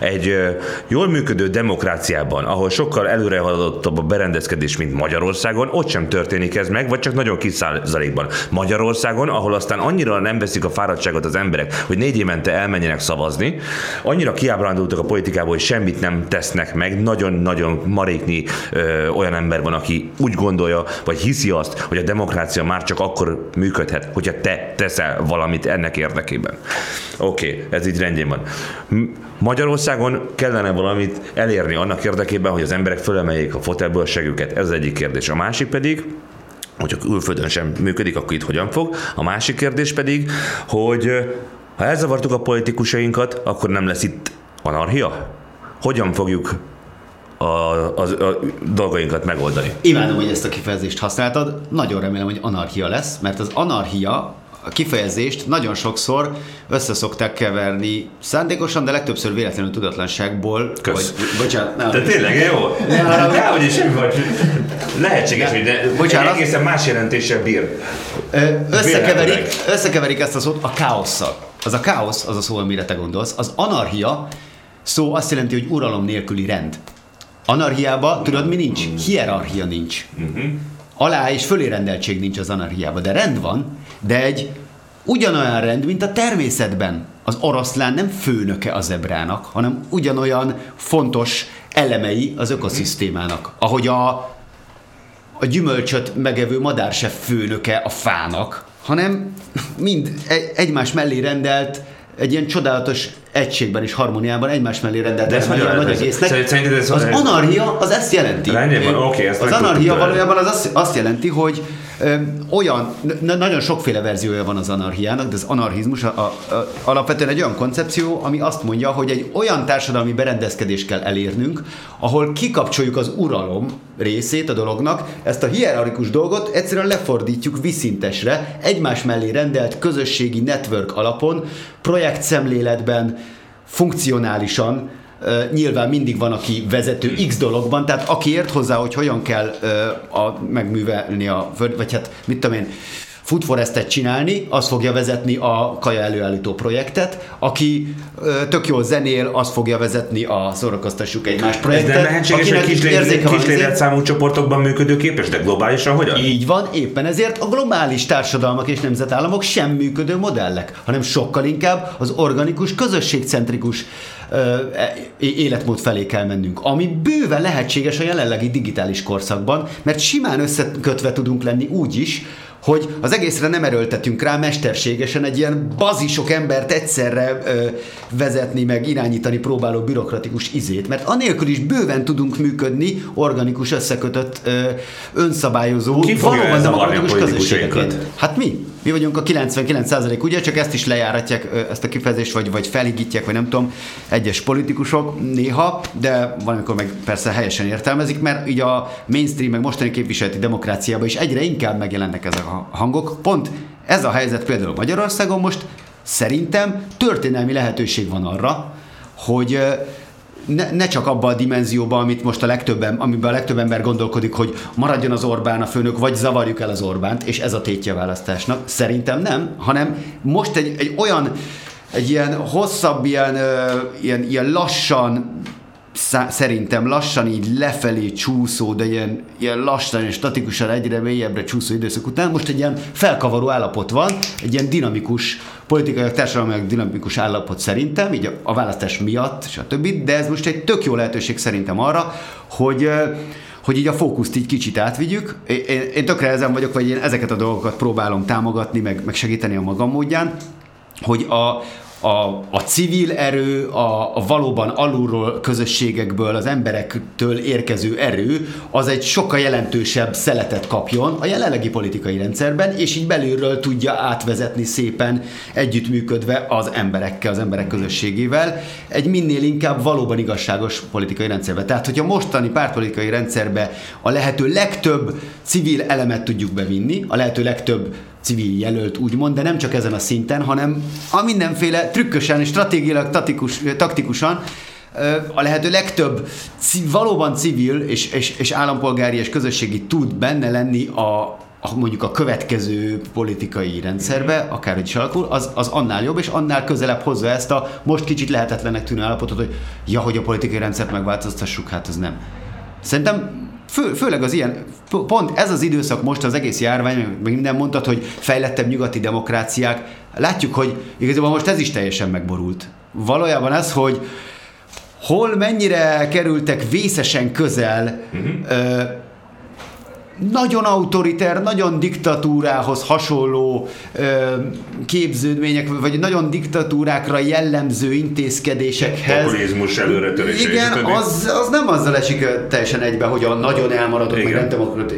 egy jól működő demokráciában, ahol sokkal előre haladottabb a berendezkedés, mint Magyarországon, ott sem történik ez meg, vagy csak nagyon kis százalékban. Magyarországon, ahol aztán annyira nem veszik a fáradtságot az emberek, hogy négy évente elmenjenek szavazni, annyira kiábrándultak a politikából, hogy semmit nem tesznek meg, nagyon-nagyon maréknyi ö, olyan ember van, aki úgy gondolja, vagy hiszi azt, hogy a demokrácia már csak akkor működhet, hogyha te teszel valamit ennek érdekében. Oké, okay, ez így rendjén van. Magyarországon kellene valamit elérni annak érdekében, hogy az emberek fölemeljék a fotelből a següket. Ez az egyik kérdés. A másik pedig, hogyha külföldön sem működik, akkor itt hogyan fog. A másik kérdés pedig, hogy ha elzavartuk a politikusainkat, akkor nem lesz itt anarchia? Hogyan fogjuk a, a, a dolgainkat megoldani? Imádom, hogy ezt a kifejezést használtad. Nagyon remélem, hogy anarchia lesz, mert az anarchia a kifejezést nagyon sokszor összeszokták keverni szándékosan, de legtöbbször véletlenül tudatlanságból. Kösz. Vagy, bocsánat. Nem. De tényleg jó? De hogy is vagy. Lehetséges, hogy de bocsánat. egészen más jelentéssel bír. Összekeverik, összekeverik ezt a szót a káosszal. Az a káosz, az a szó, amire te gondolsz. Az anarchia szó azt jelenti, hogy uralom nélküli rend. Anarchiában tudod mi nincs? Hierarchia nincs. Uh-huh. Alá és fölé rendeltség nincs az anarchiában, de rend van, de egy ugyanolyan rend, mint a természetben. Az oroszlán nem főnöke a zebrának, hanem ugyanolyan fontos elemei az ökoszisztémának. Ahogy a, a gyümölcsöt megevő madár se főnöke a fának, hanem mind egymás mellé rendelt egy ilyen csodálatos egységben és harmóniában egymás mellé rendelt De ez nagy, egésznek. ez az anarchia az ezt jelenti. Rendben oké, ezt Az anarchia valójában az azt, azt jelenti, hogy olyan, nagyon sokféle verziója van az anarchiának, de az anarchizmus a, a, a, alapvetően egy olyan koncepció, ami azt mondja, hogy egy olyan társadalmi berendezkedést kell elérnünk, ahol kikapcsoljuk az uralom részét a dolognak, ezt a hierarchikus dolgot egyszerűen lefordítjuk viszintesre, egymás mellé rendelt közösségi network alapon, projekt szemléletben, funkcionálisan, nyilván mindig van, aki vezető X dologban, tehát aki ért hozzá, hogy hogyan kell a, megművelni a, vagy hát mit tudom én, Food Forest-et csinálni, az fogja vezetni a kaja előállító projektet, aki ö, tök jól zenél, az fogja vezetni a szórakoztassuk más projektet. Ez nem lehetséges, hogy kis, kis számú csoportokban működőképes, de globálisan hogyan? Így van, éppen ezért a globális társadalmak és nemzetállamok sem működő modellek, hanem sokkal inkább az organikus, közösségcentrikus életmód felé kell mennünk, ami bőven lehetséges a jelenlegi digitális korszakban, mert simán összekötve tudunk lenni úgy is, hogy az egészre nem erőltetünk rá mesterségesen egy ilyen bazisok embert egyszerre ö, vezetni, meg irányítani próbáló bürokratikus izét, mert anélkül is bőven tudunk működni organikus, összekötött, ö, önszabályozó, Ki valóban demokratikus közösségeket. Hát mi? Mi vagyunk a 99% ugye, csak ezt is lejáratják, ö, ezt a kifejezést, vagy, vagy felhigítják, vagy nem tudom, egyes politikusok néha, de valamikor meg persze helyesen értelmezik, mert így a mainstream, meg mostani képviseleti demokráciában is egyre inkább megjelennek ezek a hangok. Pont ez a helyzet például Magyarországon most szerintem történelmi lehetőség van arra, hogy ne, ne csak abba a dimenzióba, amit most a legtöbben, amiben a legtöbb ember gondolkodik, hogy maradjon az Orbán a főnök, vagy zavarjuk el az Orbánt, és ez a tétje a választásnak. Szerintem nem, hanem most egy, egy olyan, egy ilyen hosszabb, ilyen, ilyen, ilyen lassan, szerintem lassan így lefelé csúszó, de ilyen, ilyen lassan és statikusan egyre mélyebbre csúszó időszak után most egy ilyen felkavaró állapot van, egy ilyen dinamikus, politikai, társadalmi dinamikus állapot szerintem, így a, a választás miatt, stb. De ez most egy tök jó lehetőség szerintem arra, hogy hogy így a fókuszt így kicsit átvigyük. Én, én tökre ezen vagyok, vagy én ezeket a dolgokat próbálom támogatni, meg, meg segíteni a magam módján, hogy a, a, a civil erő, a, a valóban alulról közösségekből, az emberektől érkező erő, az egy sokkal jelentősebb szeletet kapjon a jelenlegi politikai rendszerben, és így belülről tudja átvezetni szépen együttműködve az emberekkel, az emberek közösségével, egy minél inkább valóban igazságos politikai rendszerbe. Tehát, hogyha mostani pártpolitikai rendszerbe a lehető legtöbb civil elemet tudjuk bevinni, a lehető legtöbb civil jelölt, úgymond, de nem csak ezen a szinten, hanem a mindenféle trükkösen stratégiailag taktikus, taktikusan a lehető legtöbb valóban civil és, és, és állampolgári és közösségi tud benne lenni a, a mondjuk a következő politikai rendszerbe, akárhogy is alakul, az, az annál jobb, és annál közelebb hozza ezt a most kicsit lehetetlennek tűnő állapotot, hogy ja, hogy a politikai rendszert megváltoztassuk, hát ez nem. Szerintem fő, főleg az ilyen, pont ez az időszak most az egész járvány, meg minden mondtad, hogy fejlettebb nyugati demokráciák, látjuk, hogy igazából most ez is teljesen megborult. Valójában az, hogy hol mennyire kerültek vészesen közel uh-huh. ö, nagyon autoriter, nagyon diktatúrához hasonló ö, képződmények, vagy nagyon diktatúrákra jellemző intézkedésekhez. Populizmus előretörése. Igen, az, az nem azzal esik teljesen egybe, hogy a nagyon elmaradott, meg Igen. nem demokrat.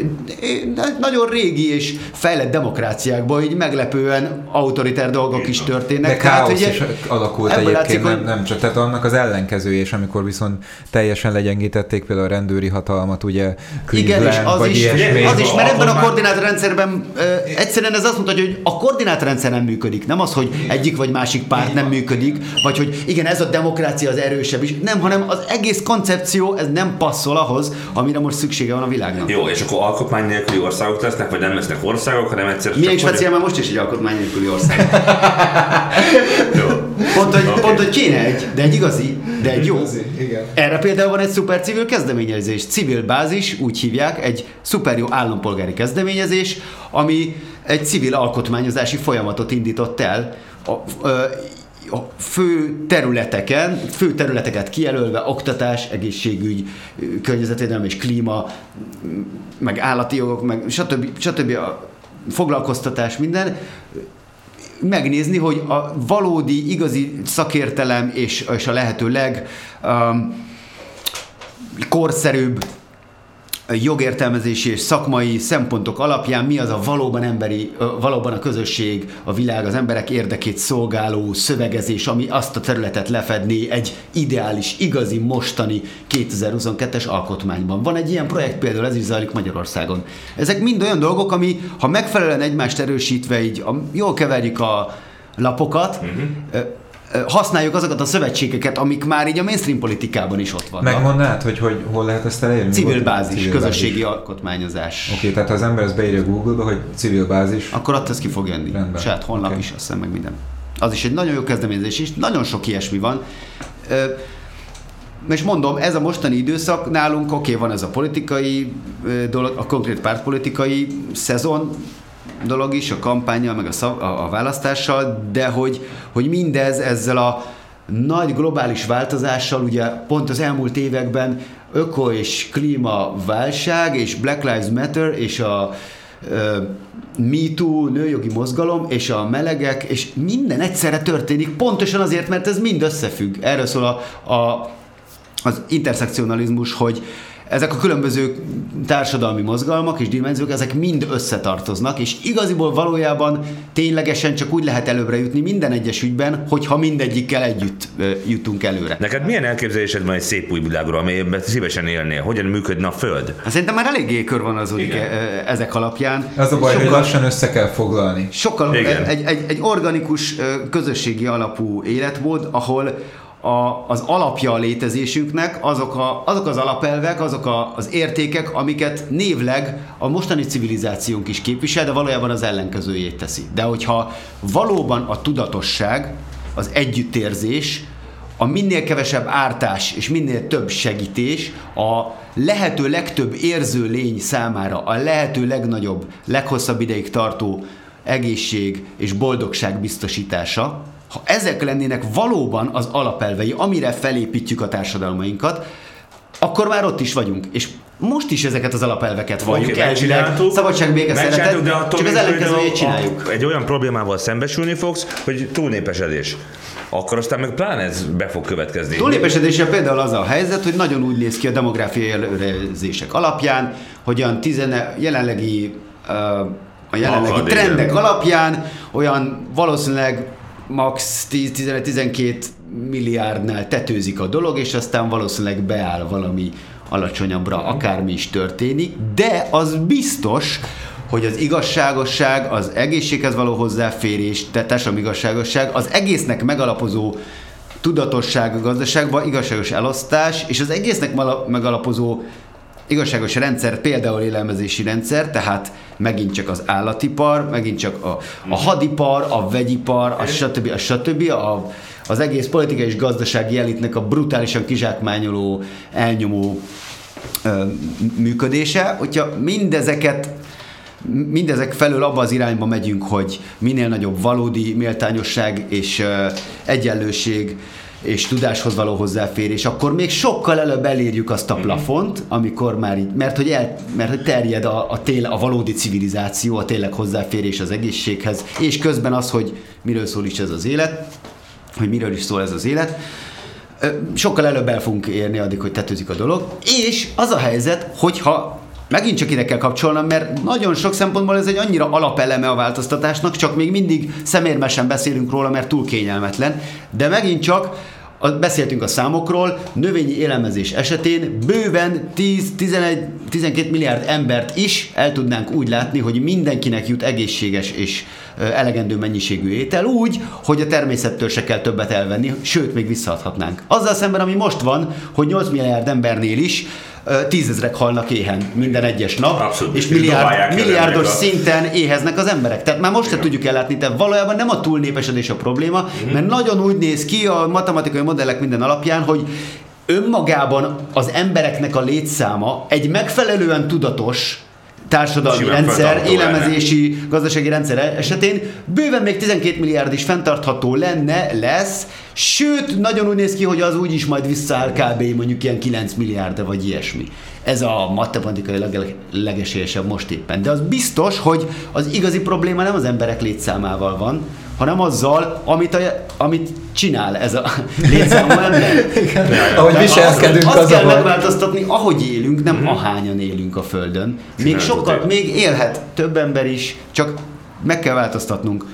Nagyon régi és fejlett demokráciákban így meglepően autoriter dolgok is történnek. De Tehát, káosz ugye, is alakult egyébként, látszik, nem, nem csak, tehát annak az ellenkezője, és amikor viszont teljesen legyengítették például a rendőri hatalmat, ugye Igen, és Cleveland, az vagy is, az is, mert ebben a koordinátorrendszerben ö, egyszerűen ez azt mutatja, hogy a koordinátorrendszer nem működik. Nem az, hogy egyik vagy másik párt nem működik, vagy hogy igen, ez a demokrácia az erősebb is. Nem, hanem az egész koncepció, ez nem passzol ahhoz, amire most szüksége van a világnak. Jó, és akkor alkotmány nélküli országok lesznek, vagy nem lesznek országok, hanem egyszer Milyen speciál, mert most is egy alkotmány nélküli ország. Jó. Pont, hogy, Oké. pont, hogy kéne egy, de egy igazi, de egy jó. igen. Erre például van egy szuper civil kezdeményezés, civil bázis, úgy hívják, egy szuper jó állampolgári kezdeményezés, ami egy civil alkotmányozási folyamatot indított el a, ö, a fő területeken, fő területeket kijelölve, oktatás, egészségügy, környezetvédelem és klíma, meg állati jogok, meg stb. stb. a foglalkoztatás, minden, megnézni, hogy a valódi, igazi szakértelem és, és a lehető leg um, korszerűbb jogértelmezési és szakmai szempontok alapján mi az a valóban emberi, valóban a közösség, a világ, az emberek érdekét szolgáló szövegezés, ami azt a területet lefedné egy ideális, igazi, mostani 2022-es alkotmányban. Van egy ilyen projekt például, ez is zajlik Magyarországon. Ezek mind olyan dolgok, ami ha megfelelően egymást erősítve így a, jól keverjük a lapokat, uh-huh. Használjuk azokat a szövetségeket, amik már így a mainstream politikában is ott vannak. Megmondanád, hogy, hogy hol lehet ezt elérni? Civil bázis, civil közösségi alkotmányozás. Oké, tehát ha az ember ezt beírja Google-ba, hogy civil bázis, Akkor ott ez ki fog jönni. Rendben. Saját honlap Oké. is, azt hiszem meg minden. Az is egy nagyon jó kezdeményezés, és nagyon sok ilyesmi van. Ö, és mondom, ez a mostani időszak nálunk, oké, van ez a politikai dolog, a konkrét pártpolitikai szezon dolog is, a kampányjal, meg a, szav, a, a választással, de hogy, hogy mindez ezzel a nagy globális változással, ugye pont az elmúlt években öko és klíma válság, és Black Lives Matter, és a MeToo, nőjogi mozgalom, és a melegek, és minden egyszerre történik, pontosan azért, mert ez mind összefügg. Erről szól a, a, az interszekcionalizmus, hogy ezek a különböző társadalmi mozgalmak és dimenziók, ezek mind összetartoznak, és igaziból valójában ténylegesen csak úgy lehet előbbre jutni minden egyes ügyben, hogyha mindegyikkel együtt jutunk előre. Neked milyen elképzelésed van egy szép új világról, amelyben szívesen élnél? Hogyan működne a Föld? Hát szerintem már eléggé az ezek alapján. Ez a baj, sokkal, hogy lassan össze kell foglalni. Sokkal Igen. egy, egy, egy organikus közösségi alapú életmód, ahol a, az alapja a létezésünknek, azok, a, azok az alapelvek, azok a, az értékek, amiket névleg a mostani civilizációnk is képvisel, de valójában az ellenkezőjét teszi. De hogyha valóban a tudatosság, az együttérzés, a minél kevesebb ártás és minél több segítés a lehető legtöbb érző lény számára a lehető legnagyobb, leghosszabb ideig tartó egészség és boldogság biztosítása, ha ezek lennének valóban az alapelvei, amire felépítjük a társadalmainkat, akkor már ott is vagyunk. És most is ezeket az alapelveket valljuk okay, elvileg. Szabadság, béke, szeretet, de csak az ellenkezőjét csináljuk. Egy olyan problémával szembesülni fogsz, hogy túlnépesedés akkor aztán meg pláne ez be fog következni. Túlnépesedése például az a helyzet, hogy nagyon úgy néz ki a demográfiai előrejelzések alapján, hogy olyan tizene, jelenlegi a jelenlegi Akad, trendek alapján olyan valószínűleg max 10-12 milliárdnál tetőzik a dolog, és aztán valószínűleg beáll valami alacsonyabbra, akármi is történik, de az biztos, hogy az igazságosság, az egészséghez való hozzáférés, társadalmi igazságosság, az egésznek megalapozó tudatosság a gazdaságban, igazságos elosztás, és az egésznek megalapozó igazságos rendszer, például élelmezési rendszer, tehát megint csak az állatipar, megint csak a, a hadipar, a vegyipar, a stb. a stb. A, az egész politikai és gazdasági elitnek a brutálisan kizsákmányoló, elnyomó ö, működése. Hogyha mindezeket mindezek felől abba az irányba megyünk, hogy minél nagyobb valódi méltányosság és ö, egyenlőség és tudáshoz való hozzáférés, akkor még sokkal előbb elérjük azt a mhm. plafont, amikor már így, mert hogy, el, mert hogy terjed a, a, tél, a valódi civilizáció, a tényleg hozzáférés az egészséghez, és közben az, hogy miről szól is ez az élet, hogy miről is szól ez az élet, sokkal előbb el fogunk érni addig, hogy tetőzik a dolog, és az a helyzet, hogyha megint csak ide kell kapcsolnom, mert nagyon sok szempontból ez egy annyira alapeleme a változtatásnak, csak még mindig szemérmesen beszélünk róla, mert túl kényelmetlen, de megint csak a, beszéltünk a számokról, növényi élelmezés esetén bőven 10-11-12 milliárd embert is el tudnánk úgy látni, hogy mindenkinek jut egészséges és elegendő mennyiségű étel úgy, hogy a természettől se kell többet elvenni, sőt, még visszaadhatnánk. Azzal szemben, ami most van, hogy 8 milliárd embernél is tízezrek halnak éhen minden egyes nap, Abszolút. és milliárd, milliárdos szinten éheznek az emberek. Tehát már most se tudjuk ellátni, tehát valójában nem a túlnépesedés a probléma, uh-huh. mert nagyon úgy néz ki a matematikai modellek minden alapján, hogy önmagában az embereknek a létszáma egy megfelelően tudatos társadalmi Simán rendszer, élelmezési, lenne. gazdasági rendszer esetén bőven még 12 milliárd is fenntartható lenne, lesz, sőt, nagyon úgy néz ki, hogy az úgy is majd visszaáll kb. mondjuk ilyen 9 milliárd vagy ilyesmi. Ez a matematikai leg- legesélyesebb most éppen. De az biztos, hogy az igazi probléma nem az emberek létszámával van, hanem azzal, amit, a, amit csinál ez a létszámú ember. ahogy viselkedünk az, az kell megváltoztatni, ahogy élünk, nem mm-hmm. ahányan élünk a Földön. Még sokkal, még élhet több ember is, csak meg kell változtatnunk.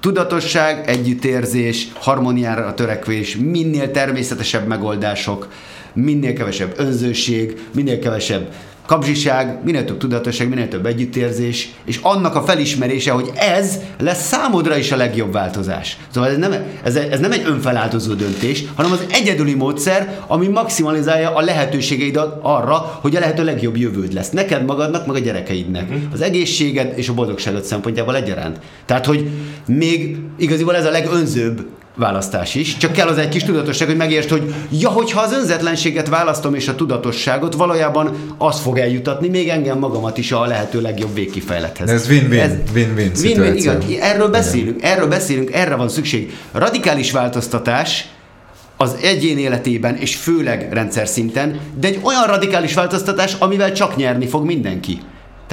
Tudatosság, együttérzés, harmóniára a törekvés, minél természetesebb megoldások, minél kevesebb önzőség, minél kevesebb kapzsiság, minél több tudatosság, minél több együttérzés, és annak a felismerése, hogy ez lesz számodra is a legjobb változás. Szóval ez nem, ez, ez nem egy önfeláldozó döntés, hanem az egyedüli módszer, ami maximalizálja a lehetőségeid arra, hogy a lehető legjobb jövőd lesz. Neked magadnak, meg a gyerekeidnek. Mhm. Az egészséged és a boldogságod szempontjából egyaránt. Tehát, hogy még igaziból ez a legönzőbb választás is, csak kell az egy kis tudatosság, hogy megértsd, hogy ja, hogyha az önzetlenséget választom és a tudatosságot, valójában az fog eljutatni még engem magamat is a lehető legjobb végkifejlethez. Ez win-win, win-win, win-win igen, erről beszélünk, igen. erről beszélünk, erre van szükség. Radikális változtatás, az egyén életében, és főleg rendszer szinten, de egy olyan radikális változtatás, amivel csak nyerni fog mindenki.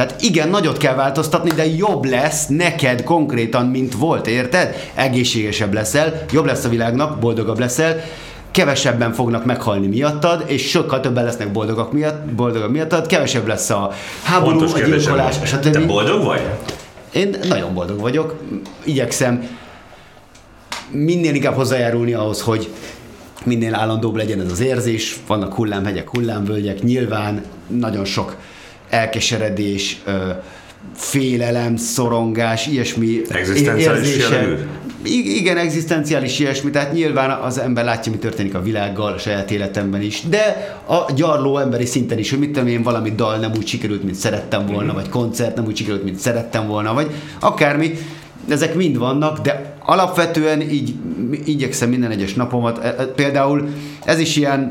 Tehát igen, nagyot kell változtatni, de jobb lesz neked konkrétan, mint volt, érted? Egészségesebb leszel, jobb lesz a világnak, boldogabb leszel, kevesebben fognak meghalni miattad, és sokkal többen lesznek boldogak miatt, boldogak miattad, kevesebb lesz a háború, Pontos a gyilkolás, stb. Te boldog vagy? Én nagyon boldog vagyok, igyekszem minél inkább hozzájárulni ahhoz, hogy minél állandóbb legyen ez az érzés, vannak hullámhegyek, hullámvölgyek, nyilván nagyon sok elkeseredés, félelem, szorongás, ilyesmi? I- igen, egzisztenciális ilyesmi, tehát nyilván az ember látja, mi történik a világgal, a saját életemben is, de a gyarló emberi szinten is, hogy mit tudom én, valami dal nem úgy sikerült, mint szerettem volna, vagy koncert nem úgy sikerült, mint szerettem volna, vagy akármi, ezek mind vannak, de alapvetően így igyekszem minden egyes napomat, E- e- például ez is ilyen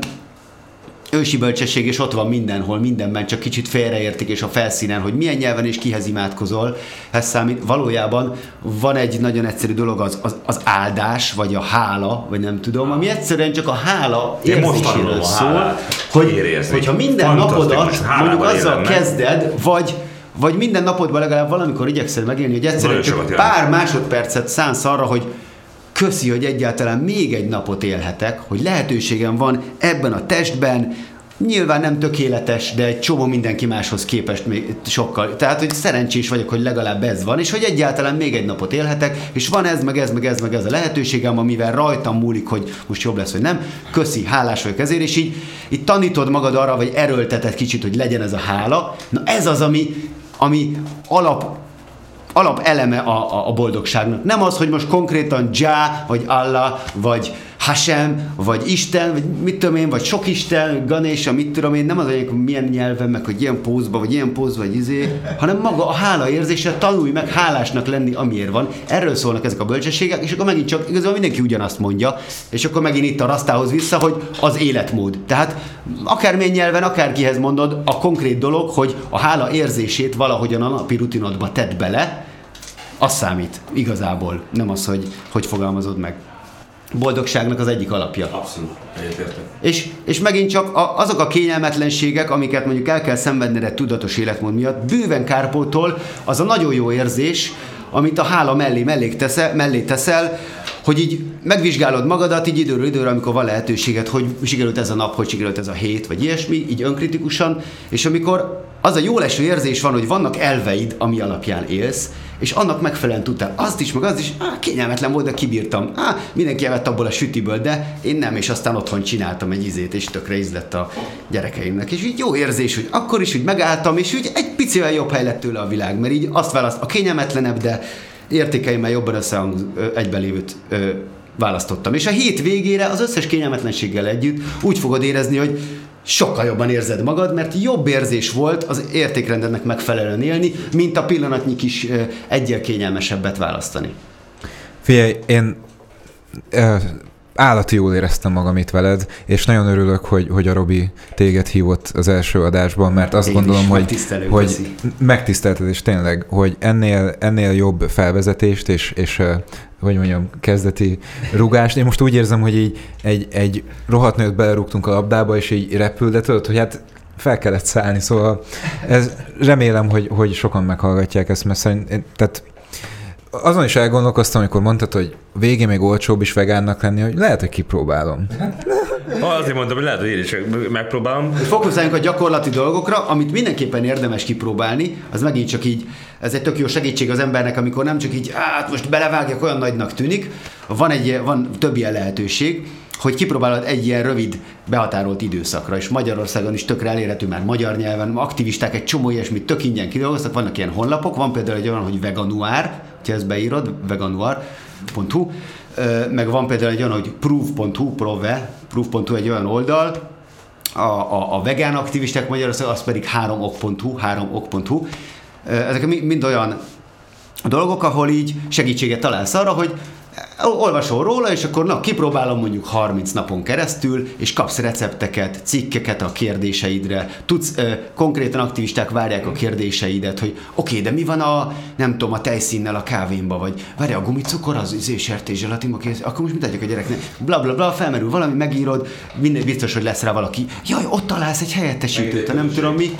ősi bölcsesség, és ott van mindenhol, mindenben, csak kicsit félreértik, és a felszínen, hogy milyen nyelven és kihez imádkozol, ez számít. Valójában van egy nagyon egyszerű dolog, az, az, az áldás, vagy a hála, vagy nem tudom, ami egyszerűen csak a hála érzéséről szól, hogy, hogyha minden napodat mondjuk azzal élem kezded, vagy vagy minden napodban legalább valamikor igyekszel megélni, hogy egyszerűen Nagyon csak pár másodpercet szánsz arra, hogy köszi, hogy egyáltalán még egy napot élhetek, hogy lehetőségem van ebben a testben, nyilván nem tökéletes, de egy csomó mindenki máshoz képest még sokkal. Tehát, hogy szerencsés vagyok, hogy legalább ez van, és hogy egyáltalán még egy napot élhetek, és van ez, meg ez, meg ez, meg ez a lehetőségem, amivel rajtam múlik, hogy most jobb lesz, vagy nem. Köszi, hálás vagyok ezért, és így, így tanítod magad arra, vagy erőlteted kicsit, hogy legyen ez a hála. Na ez az, ami, ami alap alap eleme a, a, a boldogságnak. Nem az, hogy most konkrétan Ja, vagy Allah, vagy Hashem, vagy Isten, vagy mit tudom én, vagy sok Isten, Ganesha, mit tudom én, nem az, hogy milyen nyelven, meg hogy ilyen pózba, vagy ilyen póz, vagy izé, hanem maga a hála érzése, tanulj meg hálásnak lenni, amiért van. Erről szólnak ezek a bölcsességek, és akkor megint csak igazából mindenki ugyanazt mondja, és akkor megint itt a rasztához vissza, hogy az életmód. Tehát akármilyen nyelven, akárkihez mondod, a konkrét dolog, hogy a hála érzését valahogyan a napi rutinodba tedd bele, az számít igazából, nem az, hogy hogy fogalmazod meg. Boldogságnak az egyik alapja. Abszolút, egyetértek. És, és megint csak a, azok a kényelmetlenségek, amiket mondjuk el kell szenvedned egy tudatos életmód miatt, bőven kárpótol az a nagyon jó érzés, amit a hála mellé, mellé, teszel, mellé teszel, hogy így megvizsgálod magadat így időről időre, amikor van lehetőséged, hogy sikerült ez a nap, hogy sikerült ez a hét, vagy ilyesmi, így önkritikusan, és amikor az a jó leső érzés van, hogy vannak elveid, ami alapján élsz, és annak megfelelően tudtál azt is, meg azt is, á, kényelmetlen volt, de kibírtam. Á, mindenki evett abból a sütiből, de én nem, és aztán otthon csináltam egy izét, és tökre ízlett a gyerekeimnek. És így jó érzés, hogy akkor is, hogy megálltam, és úgy egy picivel jobb hely lett tőle a világ, mert így azt választ, a kényelmetlenebb, de értékeimmel jobban összehang egybelévőt választottam. És a hét végére az összes kényelmetlenséggel együtt úgy fogod érezni, hogy sokkal jobban érzed magad, mert jobb érzés volt az értékrendednek megfelelően élni, mint a pillanatnyi kis egyel kényelmesebbet választani. Figyelj, én állati jól éreztem magam itt veled, és nagyon örülök, hogy, hogy a Robi téged hívott az első adásban, mert azt Én gondolom, hogy, hogy köszi. megtisztelted, és tényleg, hogy ennél, ennél jobb felvezetést, és, és hogy mondjam, kezdeti rugást. Én most úgy érzem, hogy így egy, egy rohadt nőt belerúgtunk a labdába, és így repül, de tudod, hogy hát fel kellett szállni, szóval ez, remélem, hogy, hogy sokan meghallgatják ezt, mert szerint, tehát azon is elgondolkoztam, amikor mondtad, hogy végén még olcsóbb is vegánnak lenni, hogy lehet, hogy kipróbálom. Azért mondtam, hogy lehet, hogy én is megpróbálom. Hogy fókuszáljunk a gyakorlati dolgokra, amit mindenképpen érdemes kipróbálni, az megint csak így, ez egy tök jó segítség az embernek, amikor nem csak így, hát most belevágjak, olyan nagynak tűnik, van, egy, van több ilyen lehetőség, hogy kipróbálod egy ilyen rövid, behatárolt időszakra, és Magyarországon is tökre elérhető már magyar nyelven, aktivisták egy csomó ilyesmit tök ingyen kidolgoztak, vannak ilyen honlapok, van például egy olyan, hogy veganuár, ha ezt beírod, veganuár.hu, Ö, meg van például egy olyan, hogy proof.hu, prove, proof.hu egy olyan oldal, a, a, a vegán aktivisták Magyarországon, az pedig 3ok.hu, 3ok.hu. Ö, Ezek mi- mind olyan dolgok, ahol így segítséget találsz arra, hogy olvasol róla, és akkor na, kipróbálom mondjuk 30 napon keresztül, és kapsz recepteket, cikkeket a kérdéseidre, tudsz, ö, konkrétan aktivisták várják a kérdéseidet, hogy oké, okay, de mi van a, nem tudom, a tejszínnel a kávénba, vagy várj, a gumicukor az sertés, zselatinba kész, akkor most mit adjak a gyereknek? Bla, bla, bla, felmerül valami, megírod, minden biztos, hogy lesz rá valaki. Jaj, ott találsz egy helyettesítőt, nem tudom mi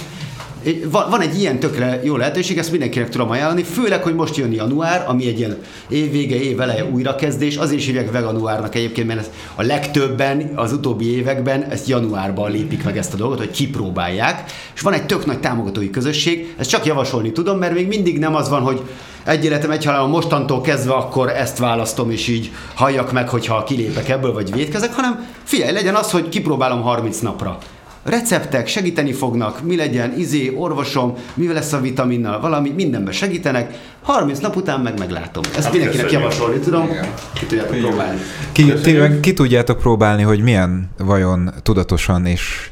van, egy ilyen tökre jó lehetőség, ezt mindenkinek tudom ajánlani, főleg, hogy most jön január, ami egy ilyen évvége, éveleje újrakezdés, azért is hívják veganuárnak egyébként, mert ez a legtöbben az utóbbi években ezt januárban lépik meg ezt a dolgot, hogy kipróbálják, és van egy tök nagy támogatói közösség, ezt csak javasolni tudom, mert még mindig nem az van, hogy egy életem, egy halálom, mostantól kezdve akkor ezt választom, és így halljak meg, hogyha kilépek ebből, vagy védkezek, hanem figyelj, legyen az, hogy kipróbálom 30 napra receptek segíteni fognak, mi legyen, izé, orvosom, mi lesz a vitaminnal, valami, mindenben segítenek, 30 nap után meg meglátom. Ezt hát mindenkinek köszönjük. javasolni tudom, ki tudjátok próbálni. Ki, ti, ki tudjátok próbálni, hogy milyen vajon tudatosan és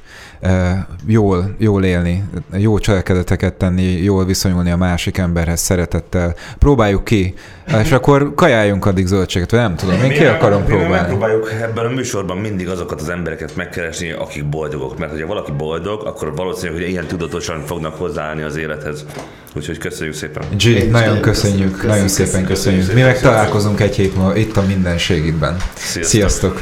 jól, jól élni, jó cselekedeteket tenni, jól viszonyulni a másik emberhez szeretettel. Próbáljuk ki, és akkor kajáljunk addig zöldséget, vagy nem tudom, én ki akarom próbálni. Megpróbáljuk ebben a műsorban mindig azokat az embereket megkeresni, akik boldogok, mert hogyha valaki boldog, akkor valószínűleg, hogy ilyen tudatosan fognak hozzáállni az élethez. Úgyhogy köszönjük szépen. G, nagyon köszönjük, köszönjük, nagyon szépen köszönjük. Mi meg találkozunk egy hét múlva itt a mindenségitben. Sziasztok! Sziasztok.